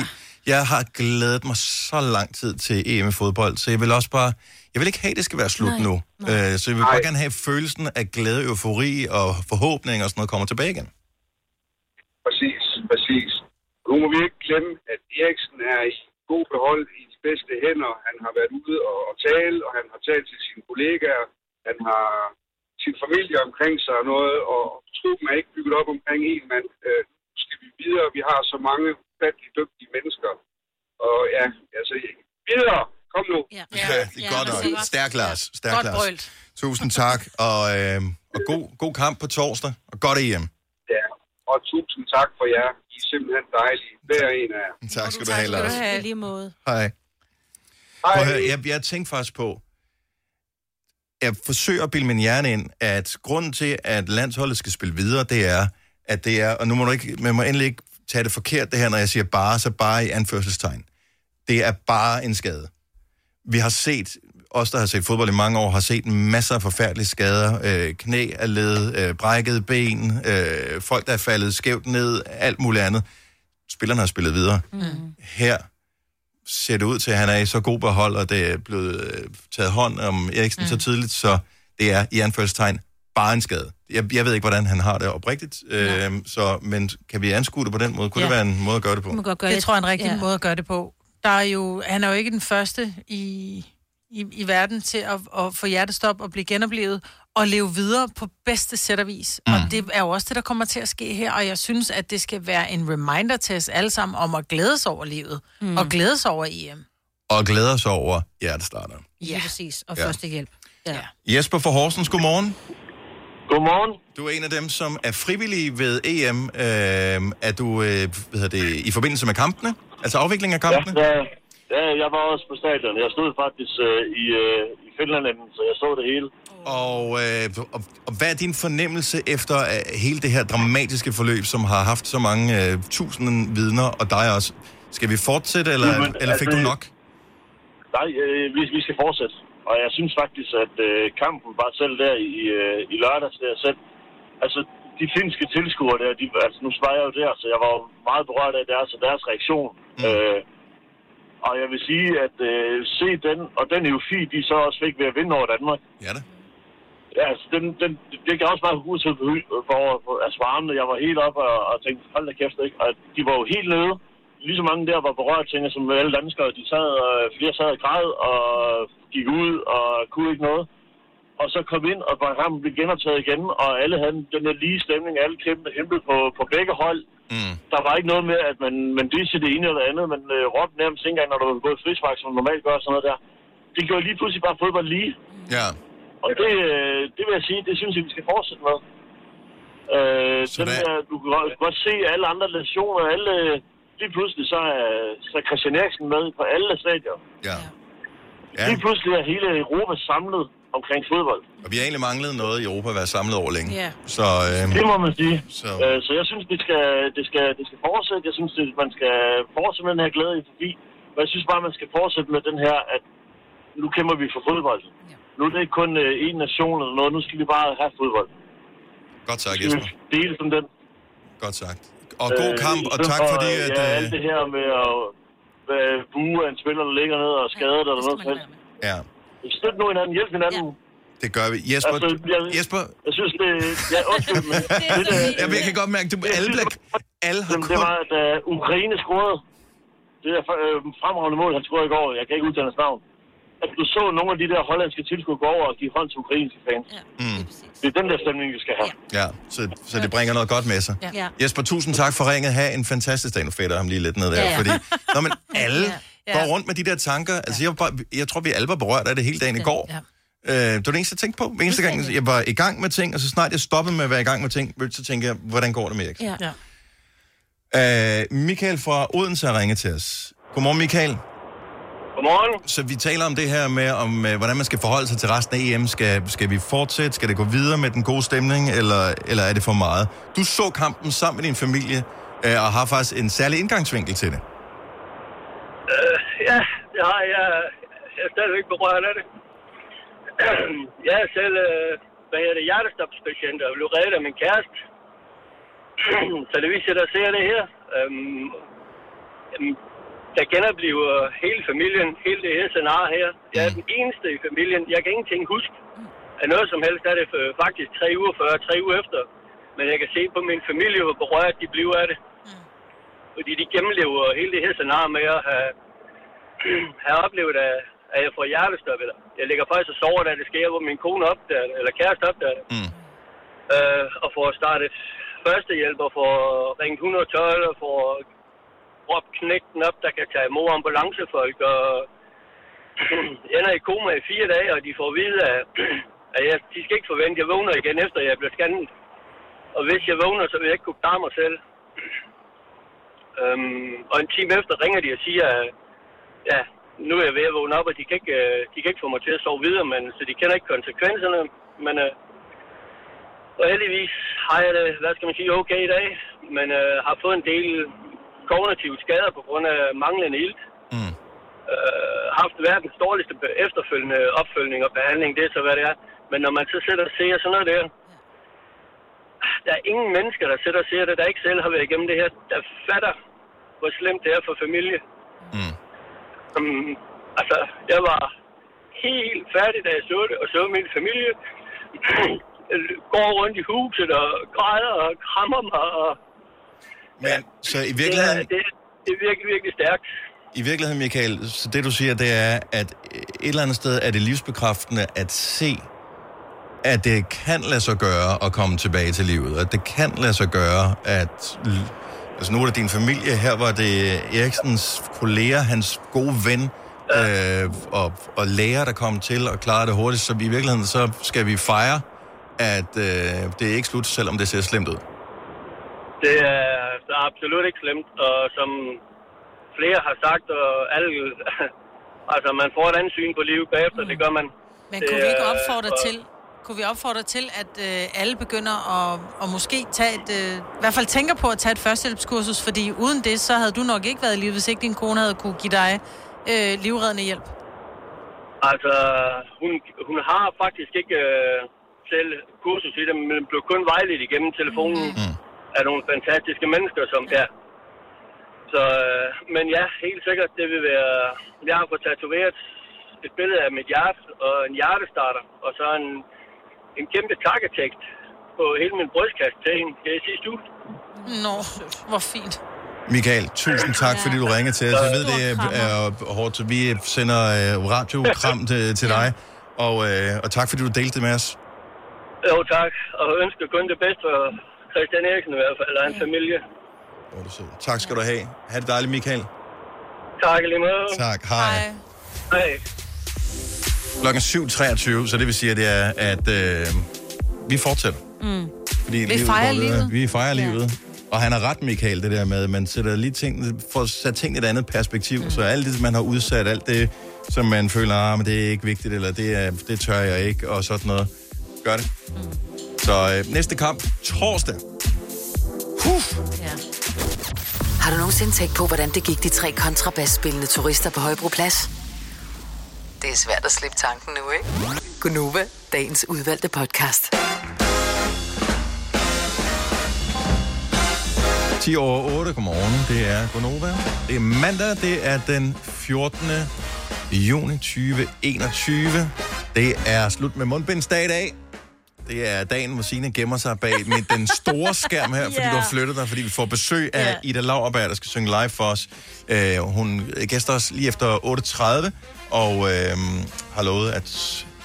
jeg har glædet mig så lang tid til EM i fodbold, så jeg vil også bare... Jeg vil ikke have, at det skal være slut Nej. nu. Øh, så jeg vil bare gerne have følelsen af glæde, eufori og forhåbning og sådan noget kommer tilbage igen. Præcis, præcis. Nu må vi ikke glemme, at Eriksen er i god behold i bedste hænder. Han har været ude og, og tale, og han har talt til sine kollegaer. Han har sin familie omkring sig og noget, og truppen er ikke bygget op omkring en mand. Øh, nu skal vi videre. Vi har så mange ufattelig dygtige mennesker. Og ja, altså, videre. Kom nu. Ja, det er godt nok. Stærk, Lars. Stærk, Godt Lars. brølt. Tusind tak, og, øh, og god, god kamp på torsdag, og godt EM. Ja, og tusind tak for jer. I er simpelthen dejlige. Hver en af jer. Tak skal du have, Lars. I lige måde. Hej. Prøv at høre, jeg, jeg tænkte faktisk på, jeg forsøger at bilde min hjerne ind, at grunden til, at landsholdet skal spille videre, det er, at det er, og nu må du ikke, man må endelig ikke tage det forkert, det her, når jeg siger bare, så bare i anførselstegn. Det er bare en skade. Vi har set, os der har set fodbold i mange år, har set masser af forfærdelige skader. Øh, knæ er led, øh, brækkede ben, øh, folk der er faldet skævt ned, alt muligt andet. Spillerne har spillet videre. Mm. Her ser det ud til, at han er i så god behold, og det er blevet øh, taget hånd om Eriksen mm. så tidligt, så det er i anførselstegn bare en skade. Jeg, jeg ved ikke, hvordan han har det oprigtigt, øh, så, men kan vi anskue det på den måde? Kunne ja. Det være en måde at gøre det på? Man godt gøre det tror jeg er en rigtig ja. måde at gøre det på. Der er jo, han er jo ikke den første i, i, i verden til at, at få hjertestop og blive genoplevet og leve videre på bedste sæt og vis. Mm. Og det er jo også det, der kommer til at ske her, og jeg synes, at det skal være en reminder til os alle sammen om at glæde sig over livet, mm. og glæde sig over EM. Og glæder sig over hjertestarter. Ja, præcis. Og Ja. ja. første hjælp. Ja. Jesper fra Horsens, godmorgen. Godmorgen. Du er en af dem, som er frivillig ved EM. Øh, er du øh, hvad hedder det, i forbindelse med kampene? Altså afvikling af kampene? Ja, ja, ja, jeg var også på stadion. Jeg stod faktisk øh, i, øh, i Finland, så jeg så det hele. Og, øh, og, og hvad er din fornemmelse efter øh, hele det her dramatiske forløb, som har haft så mange øh, tusinde vidner, og dig også? Skal vi fortsætte, eller, Jamen, eller fik altså, du nok? Nej, øh, vi, vi skal fortsætte. Og jeg synes faktisk, at øh, kampen bare selv der i, øh, i lørdags der selv, altså de finske tilskuere der, de, altså nu var jeg jo der, så jeg var jo meget berørt af deres, deres reaktion. Mm. Øh, og jeg vil sige, at øh, se den, og den eufi, de så også fik ved at vinde over Danmark. Ja da. Ja, altså, den, den, det kan også bare ud til for, for altså varmene. Jeg var helt op og, og tænkte, hold da kæft, ikke? Og de var jo helt nede. Lige så mange der var berørt, tænker som alle danskere. De sad, øh, flere sad og græd og gik ud og kunne ikke noget. Og så kom ind, og kampen blev genoptaget igen, og alle havde den der lige stemning. Alle kæmpede, kæmpede på, på begge hold. Mm. Der var ikke noget med, at man, man disse det ene eller det andet, men øh, råbte nærmest ikke engang, når der var gået frispark, som man normalt gør sådan noget der. Det gjorde lige pludselig bare fodbold lige. Ja. Og det, øh, det vil jeg sige, det synes jeg, vi skal fortsætte med. Øh, den der, du kan godt- godt se alle andre nationer, alle, lige pludselig så er, så er Christian Eriksen med på alle stadier. Ja. Ja. Lige pludselig er hele Europa samlet omkring fodbold. Og vi har egentlig manglet noget i Europa at være samlet over længe. Ja. Så, øh, Det må man sige. Så. Øh, så jeg synes, det skal, det, skal, det skal fortsætte. Jeg synes, det, man skal fortsætte med den her glæde i forbi. Men jeg synes bare, man skal fortsætte med den her, at nu kæmper vi for fodbold. Ja. Nu er det ikke kun øh, én nation eller noget. Nu skal vi bare have fodbold. Godt sagt, Jesper. vi dele som den. Godt sagt. Og god kamp, og i stedet tak for, fordi, at... Ja, øh, alt det her med at øh, bue af en spiller, der ligger ned og skader eller noget. Ja. Støt nu hinanden, hjælp hinanden. Det gør vi. Jesper, Altså, jeg, Jesper. Jeg synes, det... Ja, undskyld, men... det, det, Jamen, jeg kan godt mærke, at alle, alle har Jamen, det var, da Ukraine scorede. Det der øh, fremragende mål, han scorede i går. Jeg kan ikke udtale hans navn. At du så nogle af de der hollandske tilskuere gå over og give hånd til ukrainske fans. Ja, mm. det er den der stemning, vi skal have. Ja, så, så det bringer noget godt med sig. Ja. Ja. Jesper, tusind tak for ringet. Ha' en fantastisk dag. Nu fætter jeg ham lige lidt ned der. Ja, ja. Fordi, når man alle Ja. Går rundt med de der tanker. Altså, jeg, bare, jeg tror, vi alle var berørt af det hele dagen i går. Ja. Øh, det var det eneste, jeg tænkte på. Hver eneste gang, jeg var i gang med ting, og så snart jeg stoppede med at være i gang med ting, så tænkte jeg, hvordan går det med Erik? Ja. ja. Øh, Michael fra Odense har ringet til os. Godmorgen, Michael. Godmorgen. Så vi taler om det her med, om øh, hvordan man skal forholde sig til resten af EM. Skal, skal vi fortsætte? Skal det gå videre med den gode stemning, eller, eller er det for meget? Du så kampen sammen med din familie, øh, og har faktisk en særlig indgangsvinkel til det. Øh, ja, det har jeg. Jeg er stadigvæk berørt af det. jeg er selv øh, hvad hedder det, hjertestopspatient og blev reddet af min kæreste. så det viser sig, at ser det her. Øhm, øhm, der genoplever hele familien, hele det her scenarie her. Jeg er den eneste i familien. Jeg kan ingenting huske af noget som helst. Der er det øh, faktisk tre uger før, tre uger efter. Men jeg kan se på min familie, hvor berørt de bliver af det. Fordi de gennemlever hele det her scenarie med at have, have oplevet, at, at jeg får hjertestop. Eller jeg ligger faktisk og sover, da det sker, hvor min kone opdager det, eller kæreste opdager det. Mm. Øh, og får startet førstehjælp, og får ringet 112, og får råbt knægten op, der kan tage imod ambulancefolk, og ender i koma i fire dage, og de får at vide, at, at jeg, de skal ikke forvente, at jeg vågner igen, efter jeg bliver scannet. Og hvis jeg vågner, så vil jeg ikke kunne klare mig selv. Øhm, og en time efter ringer de og siger, at ja, nu er jeg ved at vågne op, og de kan ikke, øh, de kan ikke få mig til at sove videre, men, så de kender ikke konsekvenserne. Men, øh, og heldigvis har jeg det, hvad skal man sige, okay i dag, men øh, har fået en del kognitive skader på grund af manglende ilt. Mm. Øh, haft verdens dårligste efterfølgende opfølgning og behandling, det er så hvad det er. Men når man så sidder og ser sådan noget der, der er ingen mennesker, der sidder og ser det, der ikke selv har været igennem det her, der fatter, hvor slemt det er for familie. Mm. Um, altså, jeg var helt færdig, da jeg så det, og så min familie går rundt i huset og græder og krammer mig. Og, Men, så i virkeligheden... Det, er, det, det er virkelig, virkelig stærkt. I virkeligheden, Michael, så det du siger, det er, at et eller andet sted er det livsbekræftende at se, at det kan lade sig gøre at komme tilbage til livet. At det kan lade sig gøre, at... Altså nu er det din familie, her var det Eriksens kollega, hans gode ven, øh, og, og lærer, der kom til og klarede det hurtigt. Så i virkeligheden, så skal vi fejre, at øh, det er ikke slut, selvom det ser slemt ud. Det er, det er absolut ikke slemt, og som flere har sagt, og alle, altså man får et andet syn på livet bagefter, mm. det gør man. Men det, kunne vi ikke opfordre og- til, kunne vi opfordre til, at øh, alle begynder at, at måske tage et, øh, i hvert fald tænker på at tage et førstehjælpskursus, fordi uden det, så havde du nok ikke været i live, hvis ikke din kone havde kunne give dig øh, livreddende hjælp. Altså, hun, hun har faktisk ikke øh, selv kursus i det, men blev kun vejledt igennem telefonen mm. af nogle fantastiske mennesker, som ja. Så, øh, men ja, helt sikkert, det vil være... Jeg har fået tatoveret et billede af mit hjerte og en hjertestarter, og så en, en kæmpe takketekst på hele min brystkasse til hende her i sidste uge. Nå, hvor fint. Michael, tusind tak, fordi du ringede til os. Jeg ved, det er, hårdt, så vi sender øh, radiokram til, til dig. Og, øh, og tak, fordi du delte det med os. Jo, tak. Og jeg ønsker kun det bedste for Christian Eriksen i hvert fald, og hans familie. Tak skal du have. Ha' det dejligt, Michael. Tak lige måde. Tak. Hej. Hej. Klokken 7.23, så det vil sige, at det er, at øh, vi fortsætter. Mm. Fordi Vi fejrer går videre. livet. Vi fejrer ja. livet. Og han har ret, Michael, det der med, at man sætter lige ting, for at sætte ting i et andet perspektiv. Mm. Så alt det, man har udsat, alt det, som man føler, ah, men det er ikke vigtigt, eller det, er, det tør jeg ikke, og sådan noget. Gør det. Mm. Så øh, næste kamp, torsdag. Har du nogensinde tænkt på, hvordan det gik de tre kontrabasspillende turister på Højbroplads? Det er svært at slippe tanken nu, ikke? Gunova, dagens udvalgte podcast. 10 over 8, godmorgen. Det er Gonova. Det er mandag, det er den 14. juni 2021. Det er slut med mundbindsdag i dag. Det er dagen, hvor Signe gemmer sig bag med den store skærm her, fordi Ja. du har flyttet dig, fordi vi får besøg af Ida Lauerberg, der skal synge live for os. Uh, hun gæster os lige efter 8.30, og øh, har lovet at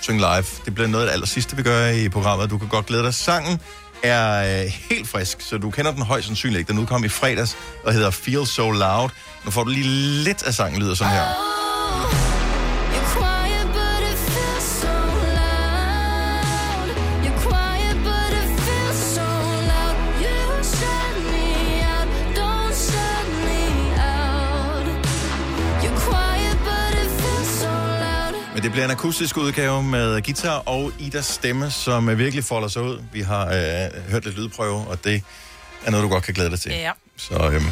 synge live. Det bliver noget af det aller sidste, vi gør i programmet. Du kan godt glæde dig. Sangen er øh, helt frisk, så du kender den højst sandsynligt ikke. Den udkom i fredags og hedder Feel So Loud. Nu får du lige lidt af sangen, lyder sådan her. Men det bliver en akustisk udgave med guitar og Idas stemme, som øh, virkelig folder sig ud. Vi har øh, hørt lidt lydprøve, og det er noget, du godt kan glæde dig til. Ja. Så øhm,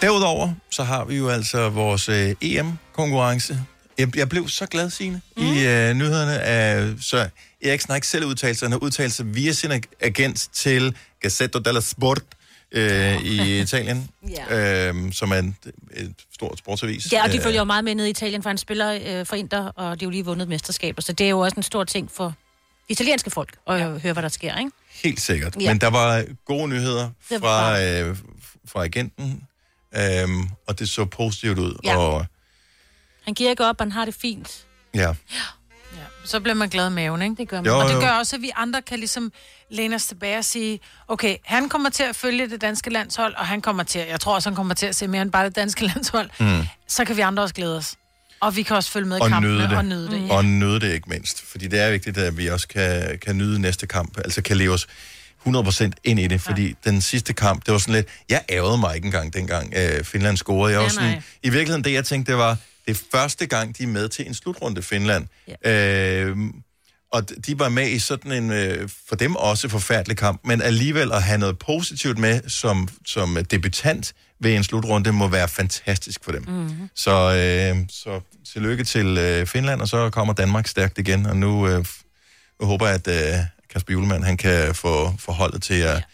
derudover, så har vi jo altså vores øh, EM-konkurrence Jeg, jeg blev så glad, Signe, mm. i øh, nyhederne. Af, så Eriksen har ikke selv udtalt sig. Han har udtalt sig via sin ag- agent til Gazzetta della Sport øh, i Italien, Ja. øh, som er en, et stort sportsavis. Ja, og de Øh, følger jo meget med ned i Italien, for han spiller øh, for Inter, og de har jo lige vundet mesterskaber, så det er jo også en stor ting for italienske folk at ja. høre, hvad der sker, ikke? Helt sikkert. Ja. Ja. Men der var gode nyheder fra, øh, fra agenten, øh, og det så positivt ud. Ja. Og, Han giver ikke op, han har det fint. ja. Så bliver man glad i maven, ikke? Det gør man. Jo, og det jo. gør også, at vi andre kan ligesom læne os tilbage og sige, okay, han kommer til at følge det danske landshold, og han kommer til, jeg tror også, han kommer til at se mere end bare det danske landshold. Mm. Så kan vi andre også glæde os. Og vi kan også følge med i og kampene nyde det. og nyde det. Mm. Ja. Og nyde det ikke mindst. Fordi det er vigtigt, at vi også kan, kan nyde næste kamp. Altså kan leve os 100% ind i det. Fordi ja. den sidste kamp, det var sådan lidt... Jeg ærgede mig ikke engang, dengang øh, Finland scorede. Jeg var Ja, sådan, nej. I virkeligheden, det jeg tænkte, det var... Det er første gang, de er med til en slutrunde, Finland. Ja. Øh, og de var med i sådan en, øh, for dem også forfærdelig kamp, men alligevel at have noget positivt med som, som debutant ved en slutrunde, må være fantastisk for dem. Mm-hmm. Så, øh, så tillykke til øh, Finland, og så kommer Danmark stærkt igen. Og nu, øh, nu håber jeg, at øh, Kasper Julemand, han kan få, få holdet til at,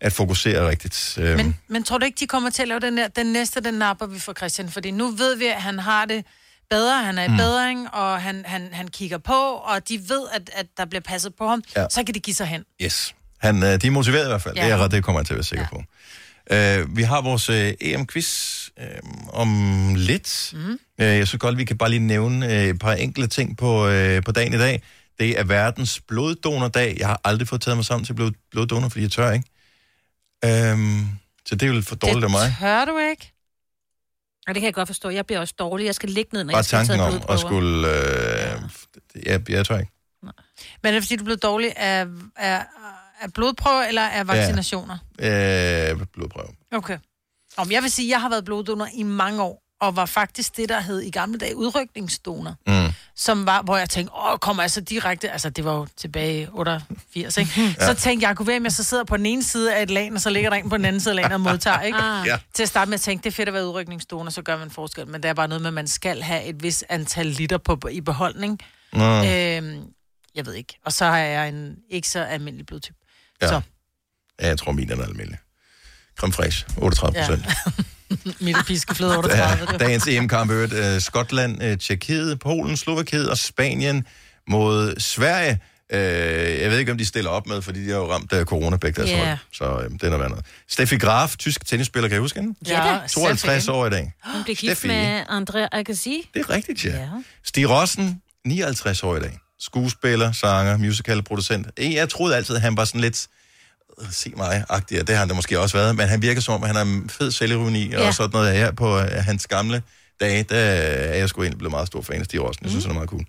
at fokusere rigtigt. Øh, Men, men tror du ikke, de kommer til at lave den der, den næste, den napper vi for Christian? Fordi nu ved vi, at han har det bedre, han er i Mm. bedring, og han, han, han kigger på, og de ved, at, at der bliver passet på ham, Ja. så kan de give sig hen. Yes. Han, øh, de er motiveret i hvert fald. Ja. Det, er, det kommer jeg til at være sikker ja. på. Øh, vi har vores øh, EM-quiz øh, om lidt. Mm. Øh, jeg synes godt, vi kan bare lige nævne øh, et par enkelte ting på, øh, på dagen i dag. Det er verdens bloddonordag. Jeg har aldrig fået taget mig sammen til blod, bloddonor, fordi jeg tør ikke. Øhm, så det er jo for dårligt af mig. Tør du ikke? Og det kan jeg godt forstå. Jeg bliver også dårlig. Jeg skal ligge ned, når Bare jeg skal tanken om blodprøver. at skulle... Øh, jeg, jeg tør ikke. Men er det, fordi du blev dårlig af, af, af blodprøver eller af vaccinationer? Øh, blodprøve. Okay. Om jeg vil sige, at jeg har været bloddonor i mange år, og var faktisk det, der hed i gamle dage udrykningsdonor. Mm. Som var, hvor jeg tænkte, åh, kommer jeg så direkte, altså det var jo tilbage i 88, ikke? Ja. Ja. Så tænkte jeg, kunne være, om jeg så sidder på den ene side af et lag, og så ligger der en på den anden side af lagen og modtager, ikke? Ah. Ja. Til at starte med at tænke, det er fedt at være udrykningsdonor, så gør man forskel. Men det er bare noget med, at man skal have et vis antal liter på, i beholdning. Nå. Øhm, jeg ved ikke. Og så har jeg en ikke så almindelig blodtype. Ja. Så. Ja, jeg tror, min er almindelig. Creme fraiche, 38 procent. Mit er piskefløde 38. det var- Dagens EM-kamp øvrigt. Uh, Skotland, uh, Tjekkiet, Polen, Slovakiet og Spanien mod Sverige. Uh, jeg ved ikke, om de stiller op med, fordi de har jo ramt uh, corona begge deres hold. Så uh, det er noget andet. Steffi Graf, tysk tennisspiller, kan jeg huske hende? Ja, da. 52 år i dag. Hun blev gift med André Agassi. Det er rigtigt, ja. Ja. Stig Rossen, 59 år i dag. Skuespiller, sanger, musical-producent. Jeg troede altid, at han var sådan lidt øh, se mig-agtig, og det har han da måske også været, men han virker som om, at han har en fed selvironi. Ja. og sådan noget her på øh, hans gamle dage, der er jeg sgu egentlig blevet meget stor fan af Stig Rossen. Jeg synes, mm. han er meget cool.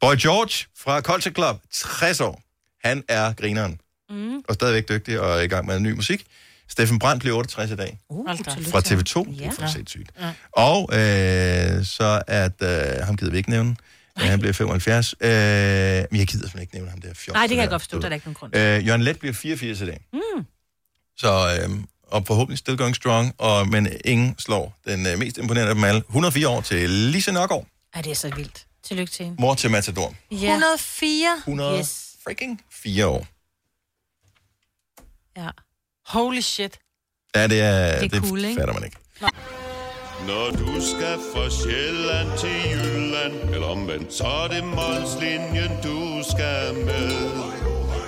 Boy George fra Culture Club, 60 år. Han er grineren, Mm. og stadigvæk dygtig og er i gang med ny musik. Steffen Brandt bliver 68 i dag. Uh, Fra til ham. TV2. Det Ja. er for sindssygt. Ja. Og øh, så at, øh, ham gider vi ikke nævne. Ja, han bliver 75. Øh, men jeg gider simpelthen ikke nævne ham der. Fjol, Nej, det kan jeg godt forstå. Der er der ikke nogen grund. Øh, Jørgen Let bliver 84 i dag. Mm. Så, øh, og forhåbentlig still going strong, og, men ingen slår den øh, mest imponerende af dem alle. 104 år til Lise Nørgaard, Ja, det er så vildt. Tillykke til hende. mor til Matador. Ja. 104? 100 Yes. freaking 4 år. Ja. Holy shit. Ja, det er, Det er cool, ikke? fatter man ikke. Når du skal fra Sjælland til Jylland Eller omvendt, så er det Molslinjen, du skal med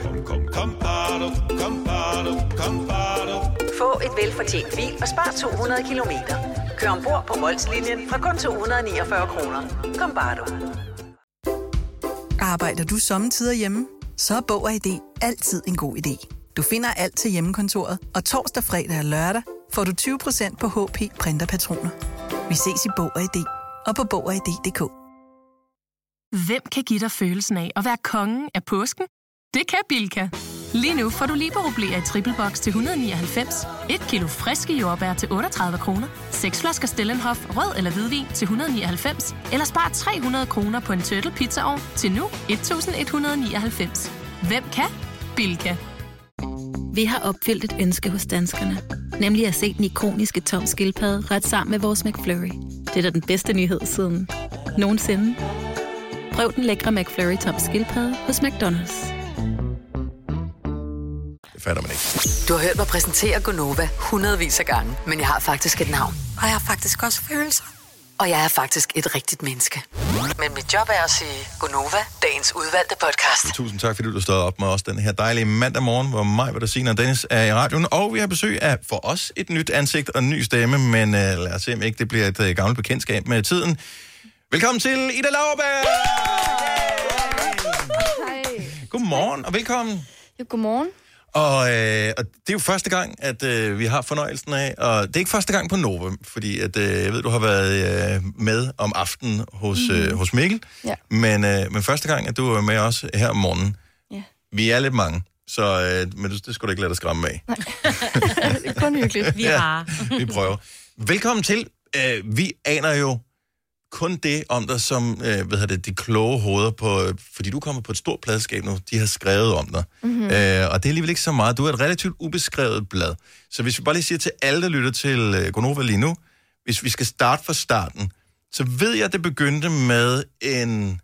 Kom, kom, kom, bado, kom, bado, kom, bado. Få et velfortjent bil og spar 200 kilometer. Kør ombord på Molslinjen fra kun 249 kroner. Kom bare du. Arbejder du sommetider hjemme? Så er Bog og ID altid en god idé. Du finder alt til hjemmekontoret, og torsdag, fredag og lørdag får du 20% på HP printerpatroner. Vi ses i Bog og ID og på Bog og ID.dk. Hvem kan give dig følelsen af at være kongen af påsken? Det kan Bilka! Lige nu får du liberobleer i triple box til 199, et kilo friske jordbær til 38 kroner, seks flasker Stellenhof rød eller hvidvin til 199, eller spar 300 kroner på en turtle pizzaovn til nu 1199. Hvem kan? Bilka. Vi har opfyldt et ønske hos danskerne. Nemlig at se den ikoniske tom skildpadde ret sammen med vores McFlurry. Det er da den bedste nyhed siden Nogensinde. Prøv den lækre McFlurry Tom Skilpadde hos McDonald's. Det fatter man ikke. Du har hørt mig præsentere Gonova hundredvis af gange, men jeg har faktisk et navn. Og jeg har faktisk også følelser. Og jeg er faktisk et rigtigt menneske. Men mit job er at sige Gonova, dagens udvalgte podcast. Tusind tak, fordi du stod op med os den her dejlige mandag morgen, hvor mig, hvor der Signe og Dennis er i radioen. Og vi har besøg af for os et nyt ansigt og en ny stemme, men uh, lad os se, om ikke det bliver et uh, gammelt bekendtskab med tiden. Velkommen til Ida Lauerberg! Hej. Godmorgen og velkommen. Jo, godmorgen. Og, øh, og det er jo første gang, at øh, vi har fornøjelsen af, og det er ikke første gang på Nova, fordi at, øh, jeg ved, du har været øh, med om aftenen hos, mm. øh, hos Mikkel, Ja. men, øh, men første gang, at du er med os her om morgenen. Ja. Vi er lidt mange, så øh, men det, det skal du ikke lade dig skræmme af. Det er kun hyggeligt. Ja, vi prøver. Velkommen til. Øh, vi aner jo kun det om dig, som øh, hvad det, de kloge hoveder på, øh, fordi du kommer på et stort pladskab nu, de har skrevet om dig. Mhm. Mm-hmm. Øh, og det er alligevel ikke så meget. Du er et relativt ubeskrevet blad. Så hvis vi bare lige siger til alle, der lytter til øh, Gonova lige nu, hvis vi skal starte fra starten, så ved jeg, at det begyndte med en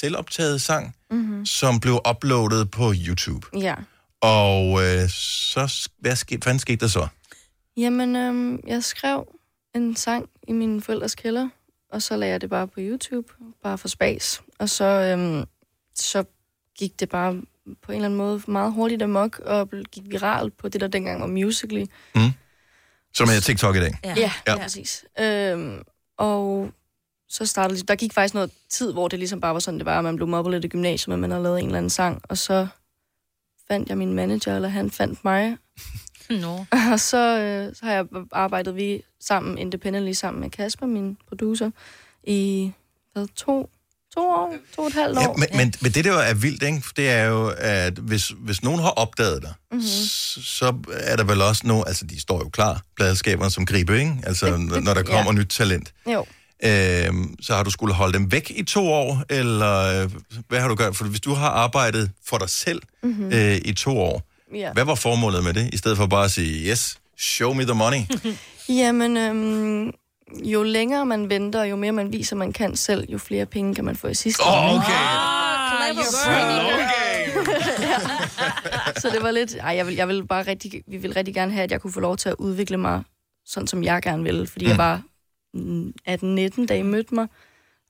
selvoptaget sang, Mhm. som blev uploadet på YouTube. Ja. Og øh, så, hvad skete, hvad skete der så? Jamen, øhm, jeg skrev en sang i min forældres kælder, og så lagde jeg det bare på YouTube, bare for spas. Og så, øhm, så gik det bare på en eller anden måde meget hurtigt amok, og gik viralt på det, der dengang var Musical.ly. Som er TikTok i dag. Ja, ja, ja. præcis. Øhm, og så startede der gik faktisk noget tid, hvor det ligesom bare var sådan, det var, at man blev mobbet lidt i gymnasiet, men man havde lavet en eller anden sang, og så fandt jeg min manager, eller han fandt mig, Nå. og så, øh, så har jeg arbejdet vi sammen, independently sammen med Kasper, min producer, i hvad, to, to år, to og et halvt år. Ja, men, men, men det, der jo er vildt, ikke? det er jo, at hvis, hvis nogen har opdaget dig, Mhm. s- så er der vel også nogen, altså de står jo klar, pladskaberne som gribe, ikke? Altså, Det- det- når der kommer ja. nyt talent. Jo. Øhm, så har du skulle holde dem væk i to år, eller øh, hvad har du gjort? For hvis du har arbejdet for dig selv Mhm. øh, i to år, Ja. hvad var formålet med det, i stedet for bare at sige, yes, show me the money? Jamen, øhm, jo længere man venter, jo mere man viser, man kan selv, jo flere penge kan man få i sidste ende. okay. Ah, ja. Så det var lidt... Ej, jeg vil, jeg vil bare rigtig, vi vil rigtig gerne have, at jeg kunne få lov til at udvikle mig sådan, som jeg gerne vil. Fordi mm. jeg var mm, 18-19, da I mødte mig.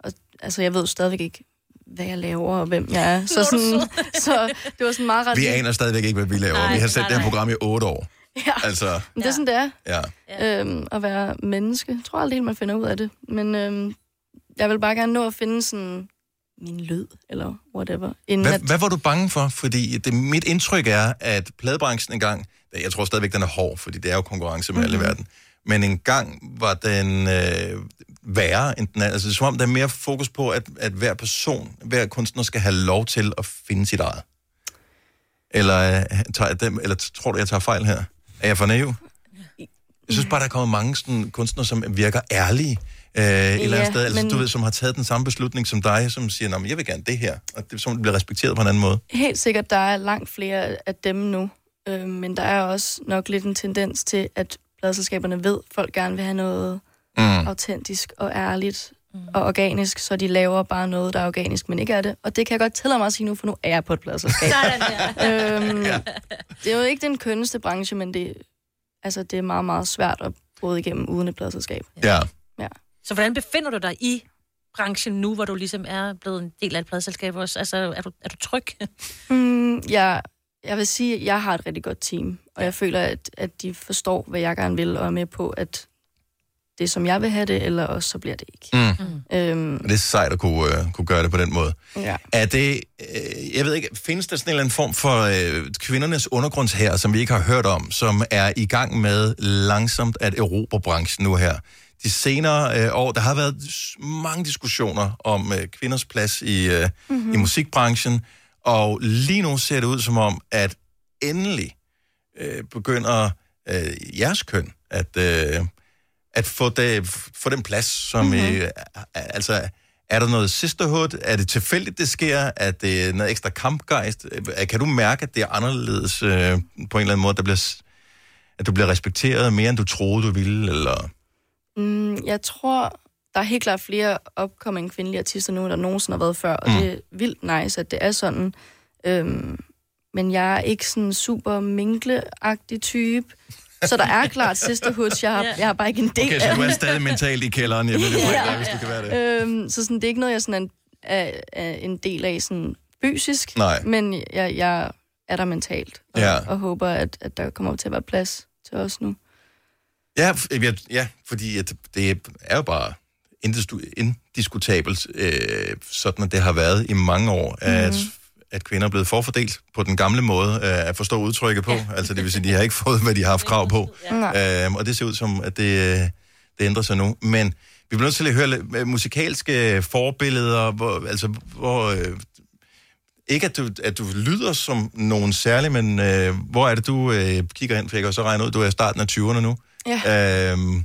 Og, altså, jeg ved stadigvæk ikke, hvad jeg laver og hvem jeg er. Så, sådan, så det var sådan meget ret... Vi aner stadigvæk ikke, hvad vi laver. Nej, vi har set nej, det her program i otte år. Ja. Altså, Men det er sådan, det er. ja. Øhm, at være menneske. Jeg tror aldrig man finder ud af det. Men øhm, jeg vil bare gerne nå at finde sådan min lyd, eller whatever. Inden Hvad, at, hvad var du bange for? Fordi det, mit indtryk er, at pladebranchen engang, jeg tror stadigvæk, den er hård, fordi det er jo konkurrence med mm-hmm. alle i verden, men engang var den øh, værre end den er. Altså, det er som om, der er mere fokus på, at, at hver person, hver kunstner skal have lov til at finde sit eget. Eller, øh, tager jeg dem, eller tror du, jeg tager fejl her? Er jeg for naiv? Jeg synes bare, der er kommet mange sådan, kunstnere, som virker ærlige. Øh, et eller andet sted, altså, men- du ved, som har taget den samme beslutning som dig, som siger, "Nå, men jeg vil gerne det her, og det, som bliver respekteret på en anden måde. helt sikkert, der er langt flere af dem nu. Øh, men der er også nok lidt en tendens til, at pladselskaberne ved, at folk gerne vil have noget Mm. autentisk og ærligt mm. og organisk, så de laver bare noget, der er organisk, men ikke er det. Og det kan jeg godt tillade mig at sige nu, for nu er jeg på et pladselskab. øhm, det er jo ikke den kønneste branche, men det, altså, det er meget, meget svært at bryde igennem uden et pladselskab. Ja. Ja. Så hvordan befinder du dig i branchen nu, hvor du ligesom er blevet en del af et pladselskab også? Altså, er du, er du tryg? Mm, jeg, jeg vil sige, at jeg har et rigtig godt team, og jeg føler, at, at de forstår, hvad jeg gerne vil, og er med på, at det som jeg vil have det, eller også så bliver det ikke. Mm. Øhm, Og det er sejt at kunne, øh, kunne gøre det på den måde. ja. Er det, øh, jeg ved ikke, findes der sådan en eller anden form for øh, kvindernes undergrundshær, som vi ikke har hørt om, som er i gang med langsomt at erobre branchen nu her? De senere øh, år, der har været mange diskussioner om øh, kvinders plads i, øh, Mhm. mm-hmm. i musikbranchen, og lige nu ser det ud som om, at endelig øh, begynder øh, jeres køn at, øh, at få, det, få den plads, som Mhm. mm-hmm. øh, altså er der noget sisterhood? Er det tilfældigt, det sker? Er det noget ekstra kampgejst? Øh, Kan du mærke, at det er anderledes øh, på en eller anden måde, at, der bliver, at du bliver respekteret mere, end du troede, du ville? Eller? Mm, jeg tror, der er helt klart flere opkommende kvindelige artister nu, end der nogensinde har været før, og Mm. mm. det er vildt nice, at det er sådan. Øhm, men jeg er ikke sådan super minkleagtig type, så der er klart sisterhoods, jeg har, jeg har bare ikke en del Okay, så du er stadig mentalt i kælderen. Jeg ved det Ja. ja. hvis du kan være det. Øhm, så sådan, det er ikke noget, jeg sådan er, er, er en del af sådan fysisk, Nej. men jeg, jeg er der mentalt, og, Ja. og håber, at, at der kommer til at være plads til os nu. Ja, f- ja, ja fordi at det er jo bare indiskutabelt, øh, sådan at det har været i mange år, at, Mhm. At kvinder er blevet forfordelt på den gamle måde øh, at forstå udtrykket på. Ja. Altså det vil sige, de har ikke fået, hvad de har haft krav på. Nej. Øhm, og det ser ud som, at det, øh, det ændrer sig nu. Men vi bliver nødt til at høre lidt, øh, musikalske forbilleder, hvor, altså hvor... Øh, ikke at du, at du lyder som nogen særlig, men øh, hvor er det, du øh, kigger ind, for jeg kan så regne ud, du er i starten af 20'erne nu. Ja. Øhm,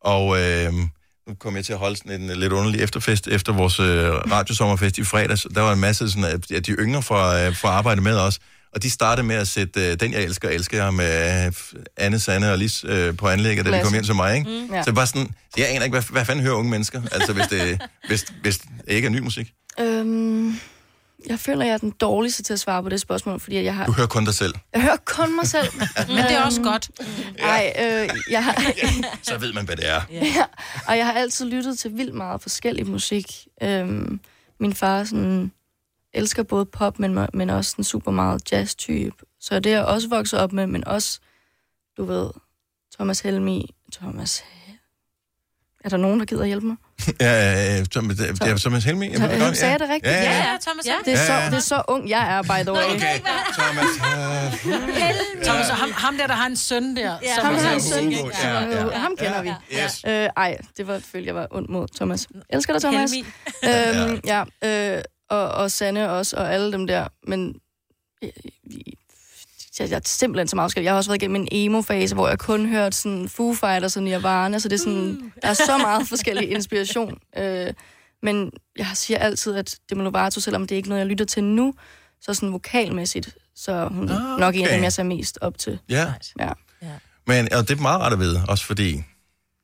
og øhm, nu kommer jeg til at holde sådan en lidt underlig efterfest efter vores øh, radiosommerfest i fredags. Der var en masse sådan, af af de yngre fra, øh, fra arbejde med os, og de startede med at sætte øh, Den, jeg elsker, elsker jeg med øh, Anne, Sanne og Lis øh, på anlægget, da de kom hjem til mig. Ikke? Mm. Ja. Så bare sådan, så jeg aner ikke, hvad, hvad fanden hører unge mennesker, altså hvis det, hvis, hvis det ikke er ny musik. Øhm, jeg føler, jeg er den dårligste til at svare på det spørgsmål, fordi jeg har... Du hører kun dig selv. Jeg hører kun mig selv. Men det er også godt. Nej, øh, jeg har... Så ved man, hvad det er. ja, og jeg har altid lyttet til vildt meget forskellig musik. Øhm, min far sådan, elsker både pop, men, men også en super meget jazz-type. Så det er jeg også vokset op med, men også, du ved, Thomas Helmi. Thomas... Er der nogen, der gider hjælpe mig? Ja, øh, Thomas, det er Thomas Helmi. Jeg ved det godt, Sagde jeg det rigtigt? Ja, ja. Ja, Thomas Ja, det, er så, Ja, ja. det er så ung, jeg er, by the way. Okay, Thomas. Uh, Thomas, og ham, ham der, der har en søn der. Ja, som ham har en så søn. Ja, ja, ja. Ham kender vi. Yes. Øh, ej, det var følte jeg var ondt mod Thomas. Elsker dig, Thomas. Øhm, ja, øh, og, og Sanne også, og alle dem der. Men øh, jeg, jeg er simpelthen så meget forskellig. Jeg har også været igennem en emo-fase, hvor jeg kun hørte sådan Foo Fighters og Nirvana, så det er sådan, der er så meget forskellig inspiration. Øh, men jeg siger altid, at Demi Lovato, selvom det er ikke noget, jeg lytter til nu, så sådan vokalmæssigt, så hun Ah, nok en af okay. dem, jeg ser mest op til. Ja. Ja. Men og det er meget rart at vide, også fordi...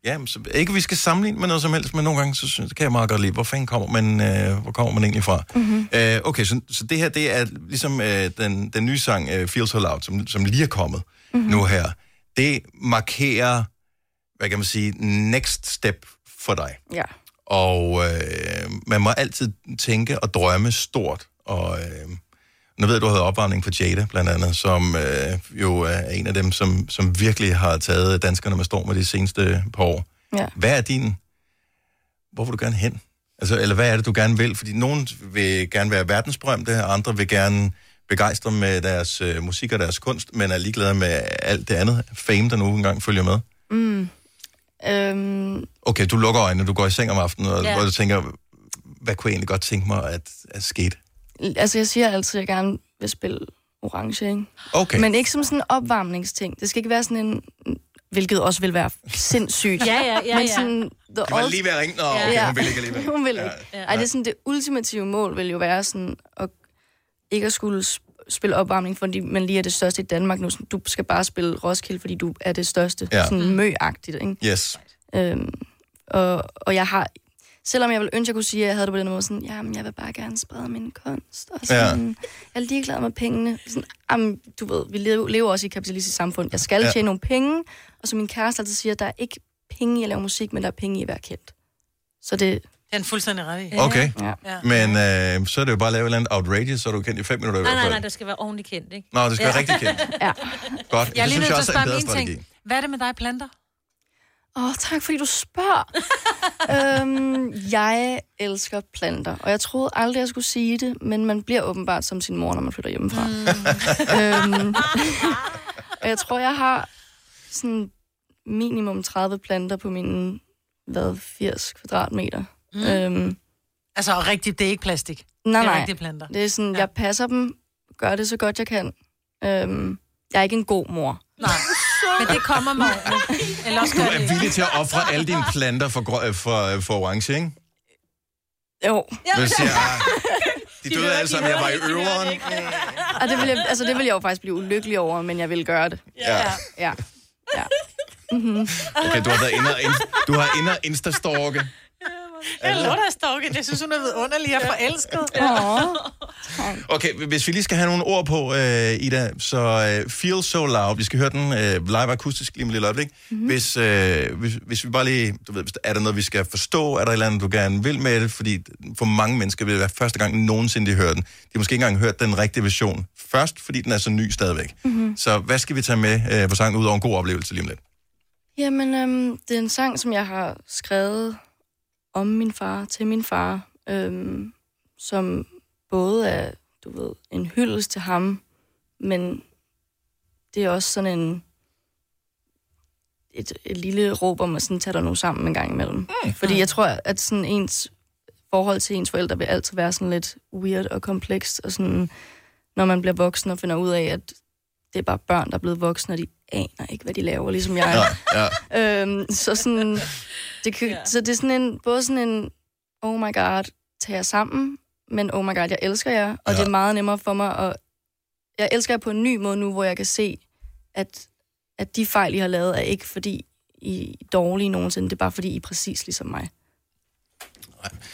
Ja, så, ikke vi skal sammenligne med noget som helst, men nogle gange, så synes, kan jeg meget godt lide, hvor fanden kommer man, øh, hvor kommer man egentlig fra? Mm-hmm. Øh, okay, så, så det her, det er ligesom øh, den, den nye sang, øh, Feel So Loud, som, som lige er kommet Mhm. mm-hmm. nu her. Det markerer, hvad kan man sige, next step for dig. Ja. Og øh, man må altid tænke og drømme stort. Og øh, nu ved jeg, du havde opvarmning for Jada, blandt andet, som øh, jo er en af dem, som, som virkelig har taget danskerne med storm de seneste par år. Ja. Hvad er din... Hvor vil du gerne hen? Altså, eller hvad er det, du gerne vil? Fordi nogen vil gerne være verdensberømte, og andre vil gerne begejstre med deres øh, musik og deres kunst, men er ligeglade med alt det andet fame, der nu engang følger med. Mm. Øhm, Okay, du lukker øjnene, du går i seng om aftenen, og Ja. hvor du tænker, hvad kunne jeg egentlig godt tænke mig, at, at skete? Altså, jeg siger altid, at jeg gerne vil spille orange, ikke? Okay. Men ikke som sådan en opvarmningsting. Det skal ikke være sådan en... Hvilket også vil være sindssygt. Ja, ja, ja, Men ja. sådan... The Det var lige ved at ringe. Nå, okay, hun vil ikke alligevel. hun vil ikke. Ja. Ej, det er sådan, det ultimative mål vil jo være sådan, at ikke at skulle sp- spille opvarmning, fordi man lige er det største i Danmark nu. Sådan, Du skal bare spille Roskilde, fordi du er det største. Ja. Sådan møagtigt, ikke? Yes. Øhm, og, og jeg har, selvom jeg ville ønske, at jeg kunne sige, at jeg havde det på den måde, sådan, jamen, jeg vil bare gerne sprede min kunst. Og sådan, ja. Jeg er ligeglad med pengene. Sådan, jamen, du ved, vi lever, også i et kapitalistisk samfund. Jeg skal Ja. ja. tjene nogle penge, og som min kæreste altid siger, der er ikke penge i at lave musik, men der er penge i at være kendt. Så det... Det er en fuldstændig ret i. Okay. Ja. Ja. Men øh, så er det jo bare at lave et eller andet outrageous, så er du kendt i fem minutter i Nej, hvert nej, fald. nej, det skal være ordentligt kendt, ikke? Nå, det skal være rigtig kendt. Ja. Godt. Jeg det lige synes nødt jeg til at også er en spørge bedre strategi. ting. Hvad er det med dig planter? Åh, oh, tak fordi du spørger. øhm, jeg elsker planter, og jeg troede aldrig, jeg skulle sige det, men man bliver åbenbart som sin mor, når man flytter hjemmefra. Mm. øhm, og jeg tror, jeg har sådan minimum 30 planter på mine, hvad, 80 kvadratmeter. Mm. Øhm, Altså, rigtigt, det er ikke plastik. nej, det er nej. rigtige planter. Det er sådan, ja. jeg passer dem, gør det så godt jeg kan. Øhm, jeg er ikke en god mor. Nej, men det kommer med. Eller også Du gør er det. villig til at ofre alle dine planter for, grø- for, for orange, ikke? Jo. Siger, ah, de døde alle sammen, jeg var i øveren. Og det vil, jeg, altså, det vil jeg jo faktisk blive ulykkelig over, men jeg vil gøre det. Ja. Ja. ja. Mm-hmm. Okay, du har været inde og, in- du har inde og instastalke. Jeg lover dig, Storken. Jeg synes, hun er vidunderlig og forelsket. Okay, hvis vi lige skal have nogle ord på, øh, Ida, så øh, Feel So Loud, vi skal høre den øh, live akustisk lige om lille øjeblik. Mm-hmm. Hvis, øh, hvis, hvis vi bare lige, du ved, hvis der, er der noget, vi skal forstå, er der et eller andet, du gerne vil med det, fordi for mange mennesker vil det være første gang nogensinde, de hører den. De har måske ikke engang hørt den rigtige version først, fordi den er så ny stadigvæk. Mhm. Så hvad skal vi tage med øh, på sangen, ud over en god oplevelse lige om lidt? Jamen, øhm, det er en sang, som jeg har skrevet om min far, til min far, øhm, som både er, du ved, en hyldest til ham, men det er også sådan en et, et lille råb om at sådan, tage dig nu sammen en gang imellem. Mm. Fordi jeg tror, at sådan ens forhold til ens forældre vil altid være sådan lidt weird og komplekst, og sådan, når man bliver voksen og finder ud af, at det er bare børn, der er blevet voksne, og de aner ikke, hvad de laver, ligesom jeg. Ja, ja. Øhm, så sådan, det, kan, ja. så det er sådan en, både sådan en, oh my god, tag jer sammen, men oh my god, jeg elsker jer, og ja. det er meget nemmere for mig, og jeg elsker jer på en ny måde nu, hvor jeg kan se, at, at de fejl, I har lavet, er ikke fordi I er dårlige nogensinde, det er bare fordi I er præcis ligesom mig.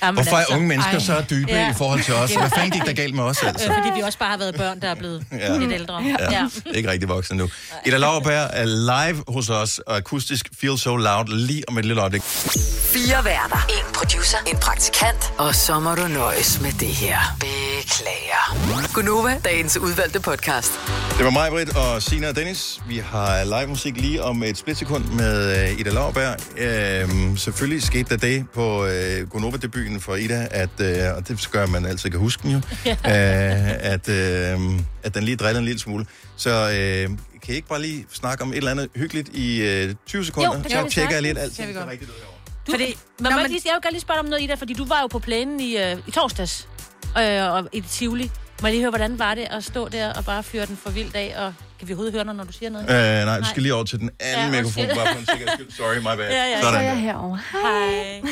Jamen, Hvorfor er altså, unge mennesker ej. så dybe Ja. i forhold til os? Hvad fanden gik der galt med os, altså? Fordi vi også bare har været børn, der er blevet Ja. lidt ældre. Ja. ja. Ikke rigtig voksen nu. Ida Lauerberg er live hos os, og akustisk Feel So Loud lige om et lille øjeblik. Fire værter. En producer. En praktikant. Og så må du nøjes med det her. Beklager. Gunova, dagens udvalgte podcast. Det var mig, Britt, og Sina og Dennis. Vi har live musik lige om et splitsekund med øh, Ida Lauerberg. Øhm, selvfølgelig skete der det på øh, Gonova-debuten for Ida, at, øh, og det gør man altid kan huske den jo, øh, at, øh, at den lige driller en lille smule. Så øh, kan I ikke bare lige snakke om et eller andet hyggeligt i øh, 20 sekunder? Jo, det så tjekker jeg sagtens. alt Kan vi godt. rigtigt ud herovre. Du, fordi, men må jeg, lige, jeg vil gerne lige spørge om noget, Ida, fordi du var jo på plænen i, øh, i torsdags, øh, og i Tivoli. Må jeg lige høre, hvordan var det at stå der og bare fyre den for vildt af, og kan vi overhovedet høre dig, når du siger noget? Øh, nej, du skal lige over til den anden Ja, mikrofon, bare for en sikkerheds skyld. Sorry, my bad. Ja, ja, Sådan så er jeg herovre. Hej.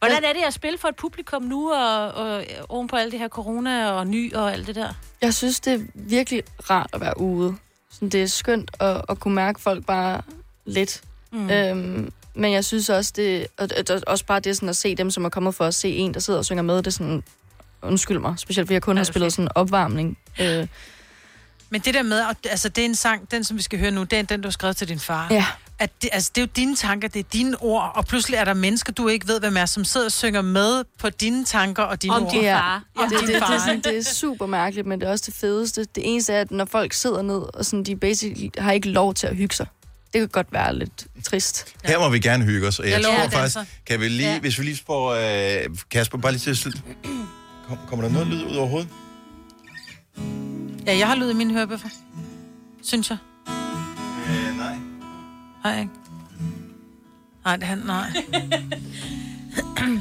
Hvordan er det at spille for et publikum nu, og, og oven på alt det her corona og ny og alt det der? Jeg synes, det er virkelig rart at være ude. Sådan, det er skønt at, at kunne mærke folk bare lidt. Mm. Øhm, men jeg synes også, det, og, og, også bare det sådan at se dem, som er kommet for at se en, der sidder og synger med, det er sådan, undskyld mig, specielt fordi jeg kun har spillet sådan en opvarmning. Øh, Men det der med, at- altså det er en sang, den som vi skal høre nu, det er den, du har skrevet til din far. Ja. At det, altså, det er jo dine tanker, det er dine ord, og pludselig er der mennesker, du ikke ved, hvem er, som sidder og synger med på dine tanker og dine Om ord. din ja, far. Ja, Om det, din det, det, far, det, er sådan, det er super mærkeligt, men det er også det fedeste. Det eneste er, at når folk sidder ned, og sådan, de basically har ikke lov til at hygge sig. Det kan godt være lidt trist. Her må vi gerne hygge os, og jeg, Jeg tror jeg faktisk, kan vi lige, Ja. hvis vi lige får øh, Kasper bare lige til at slutte. Kom, kommer der noget lyd ud overhovedet? Ja, jeg har lyd i mine hørebøffer. Synes jeg. Nej. Har jeg ikke? Nej, det han, nej.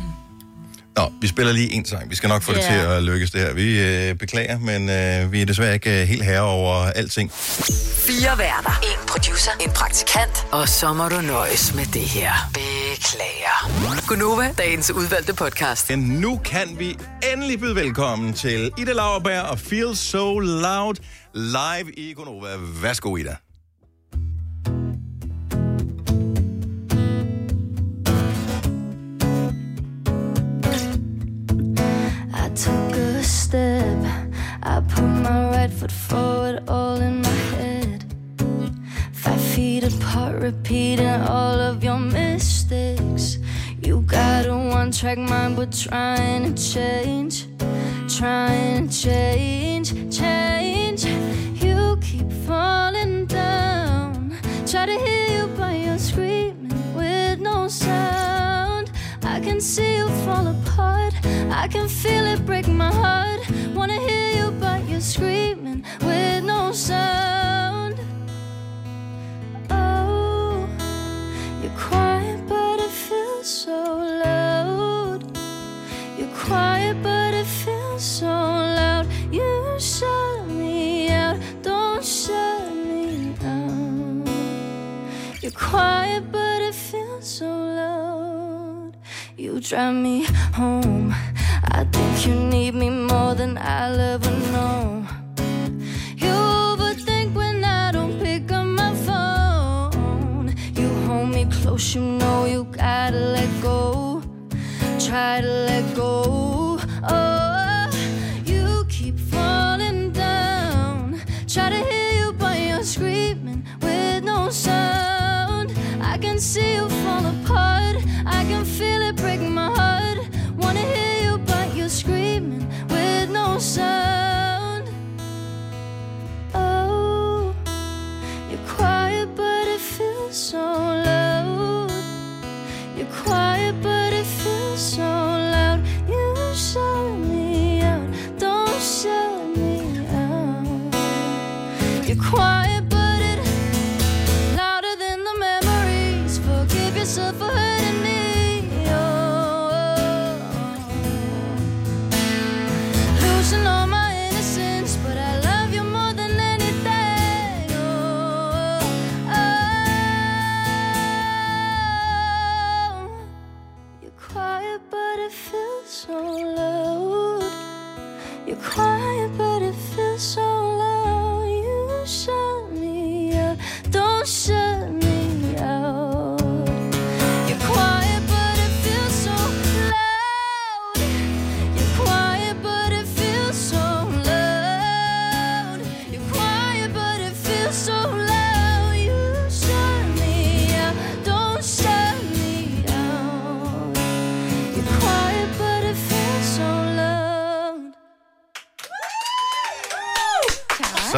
Nå, vi spiller lige en sang. Vi skal nok få det Ja. til at lykkes det her. Vi øh, beklager, men øh, vi er desværre ikke øh, helt herre over alting. Fire værter. En producer. En praktikant. Og så må du nøjes med det her. Beklager. Gunova, dagens udvalgte podcast. Men nu kan vi endelig byde velkommen til Ida Lauerberg og Feel So Loud live i Gonova. Værsgo, Ida. Step. I put my right foot forward, all in my head. Five feet apart, repeating all of your mistakes. You got a one track mind, but trying to change. Trying to change, change. You keep falling down. Try to hear you, but you're screaming with no sound. I can see you fall apart. I can feel it break my heart. Wanna hear you, but you're screaming with no sound. drive me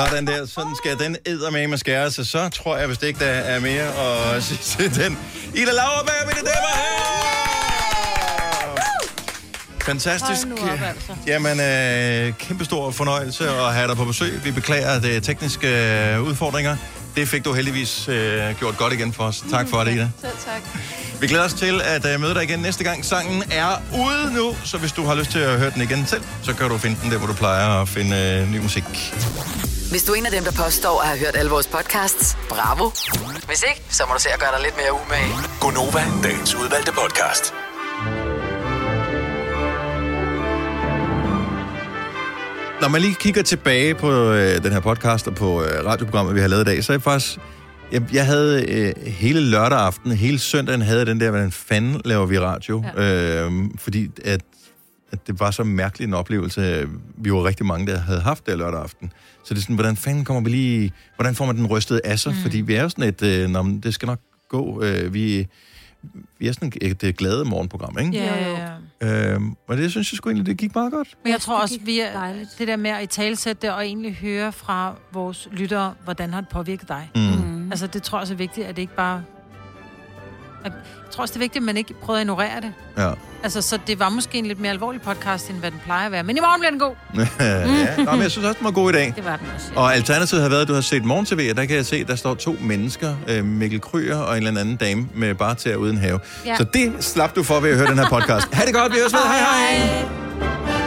Sådan der, sådan skal den eddermame skære sig. Så tror jeg, hvis det ikke der er mere at sige til den. Ida Lauerberg, mine damer herrer! Fantastisk. Op, altså. Jamen, øh, kæmpe stor fornøjelse at have dig på besøg. Vi beklager de tekniske øh, udfordringer. Det fik du heldigvis øh, gjort godt igen for os. Tak for det, Ida. Selv tak. Vi glæder os til at uh, møde dig igen næste gang. Sangen er ude nu, så hvis du har lyst til at høre den igen selv, så kan du finde den der, hvor du plejer at finde uh, ny musik. Hvis du er en af dem, der påstår at have hørt alle vores podcasts, bravo. Hvis ikke, så må du se at gøre dig lidt mere umage. Gonova, dagens udvalgte podcast. Når man lige kigger tilbage på øh, den her podcast og på øh, radioprogrammet, vi har lavet i dag, så er jeg faktisk... Jeg, jeg havde øh, hele lørdag aften, hele søndagen havde jeg den der, hvordan fanden laver vi radio? Ja. Øh, fordi at, at det var så mærkelig en oplevelse. Vi var rigtig mange, der havde haft det lørdag aften. Så det er sådan, hvordan fanden kommer vi lige... Hvordan får man den rystede af sig? Mm. Fordi vi er jo sådan et... Øh, nå, men det skal nok gå. Øh, vi, vi er sådan et, et glade morgenprogram, ikke? Ja, ja, ja. Øhm, og det synes jeg sgu egentlig, det gik meget godt. Men jeg tror også, vi er, det der med at i talsætte det og egentlig høre fra vores lyttere, hvordan har det påvirket dig. Mm. Altså, det tror jeg også er vigtigt, at det ikke bare... Jeg tror også, det er vigtigt, at man ikke prøver at ignorere det. Ja. Altså, så det var måske en lidt mere alvorlig podcast, end hvad den plejer at være. Men i morgen bliver den god. ja, Nå, men jeg synes også, den var god i dag. Det var den også. Og alternativet har været, at du har set morgen-tv, og der kan jeg se, at der står to mennesker, øh, Mikkel Kryer og en eller anden dame med bare til uden have. Ja. Så det slap du for ved at høre den her podcast. ha' det godt, vi høres ved. Hej hej! hej.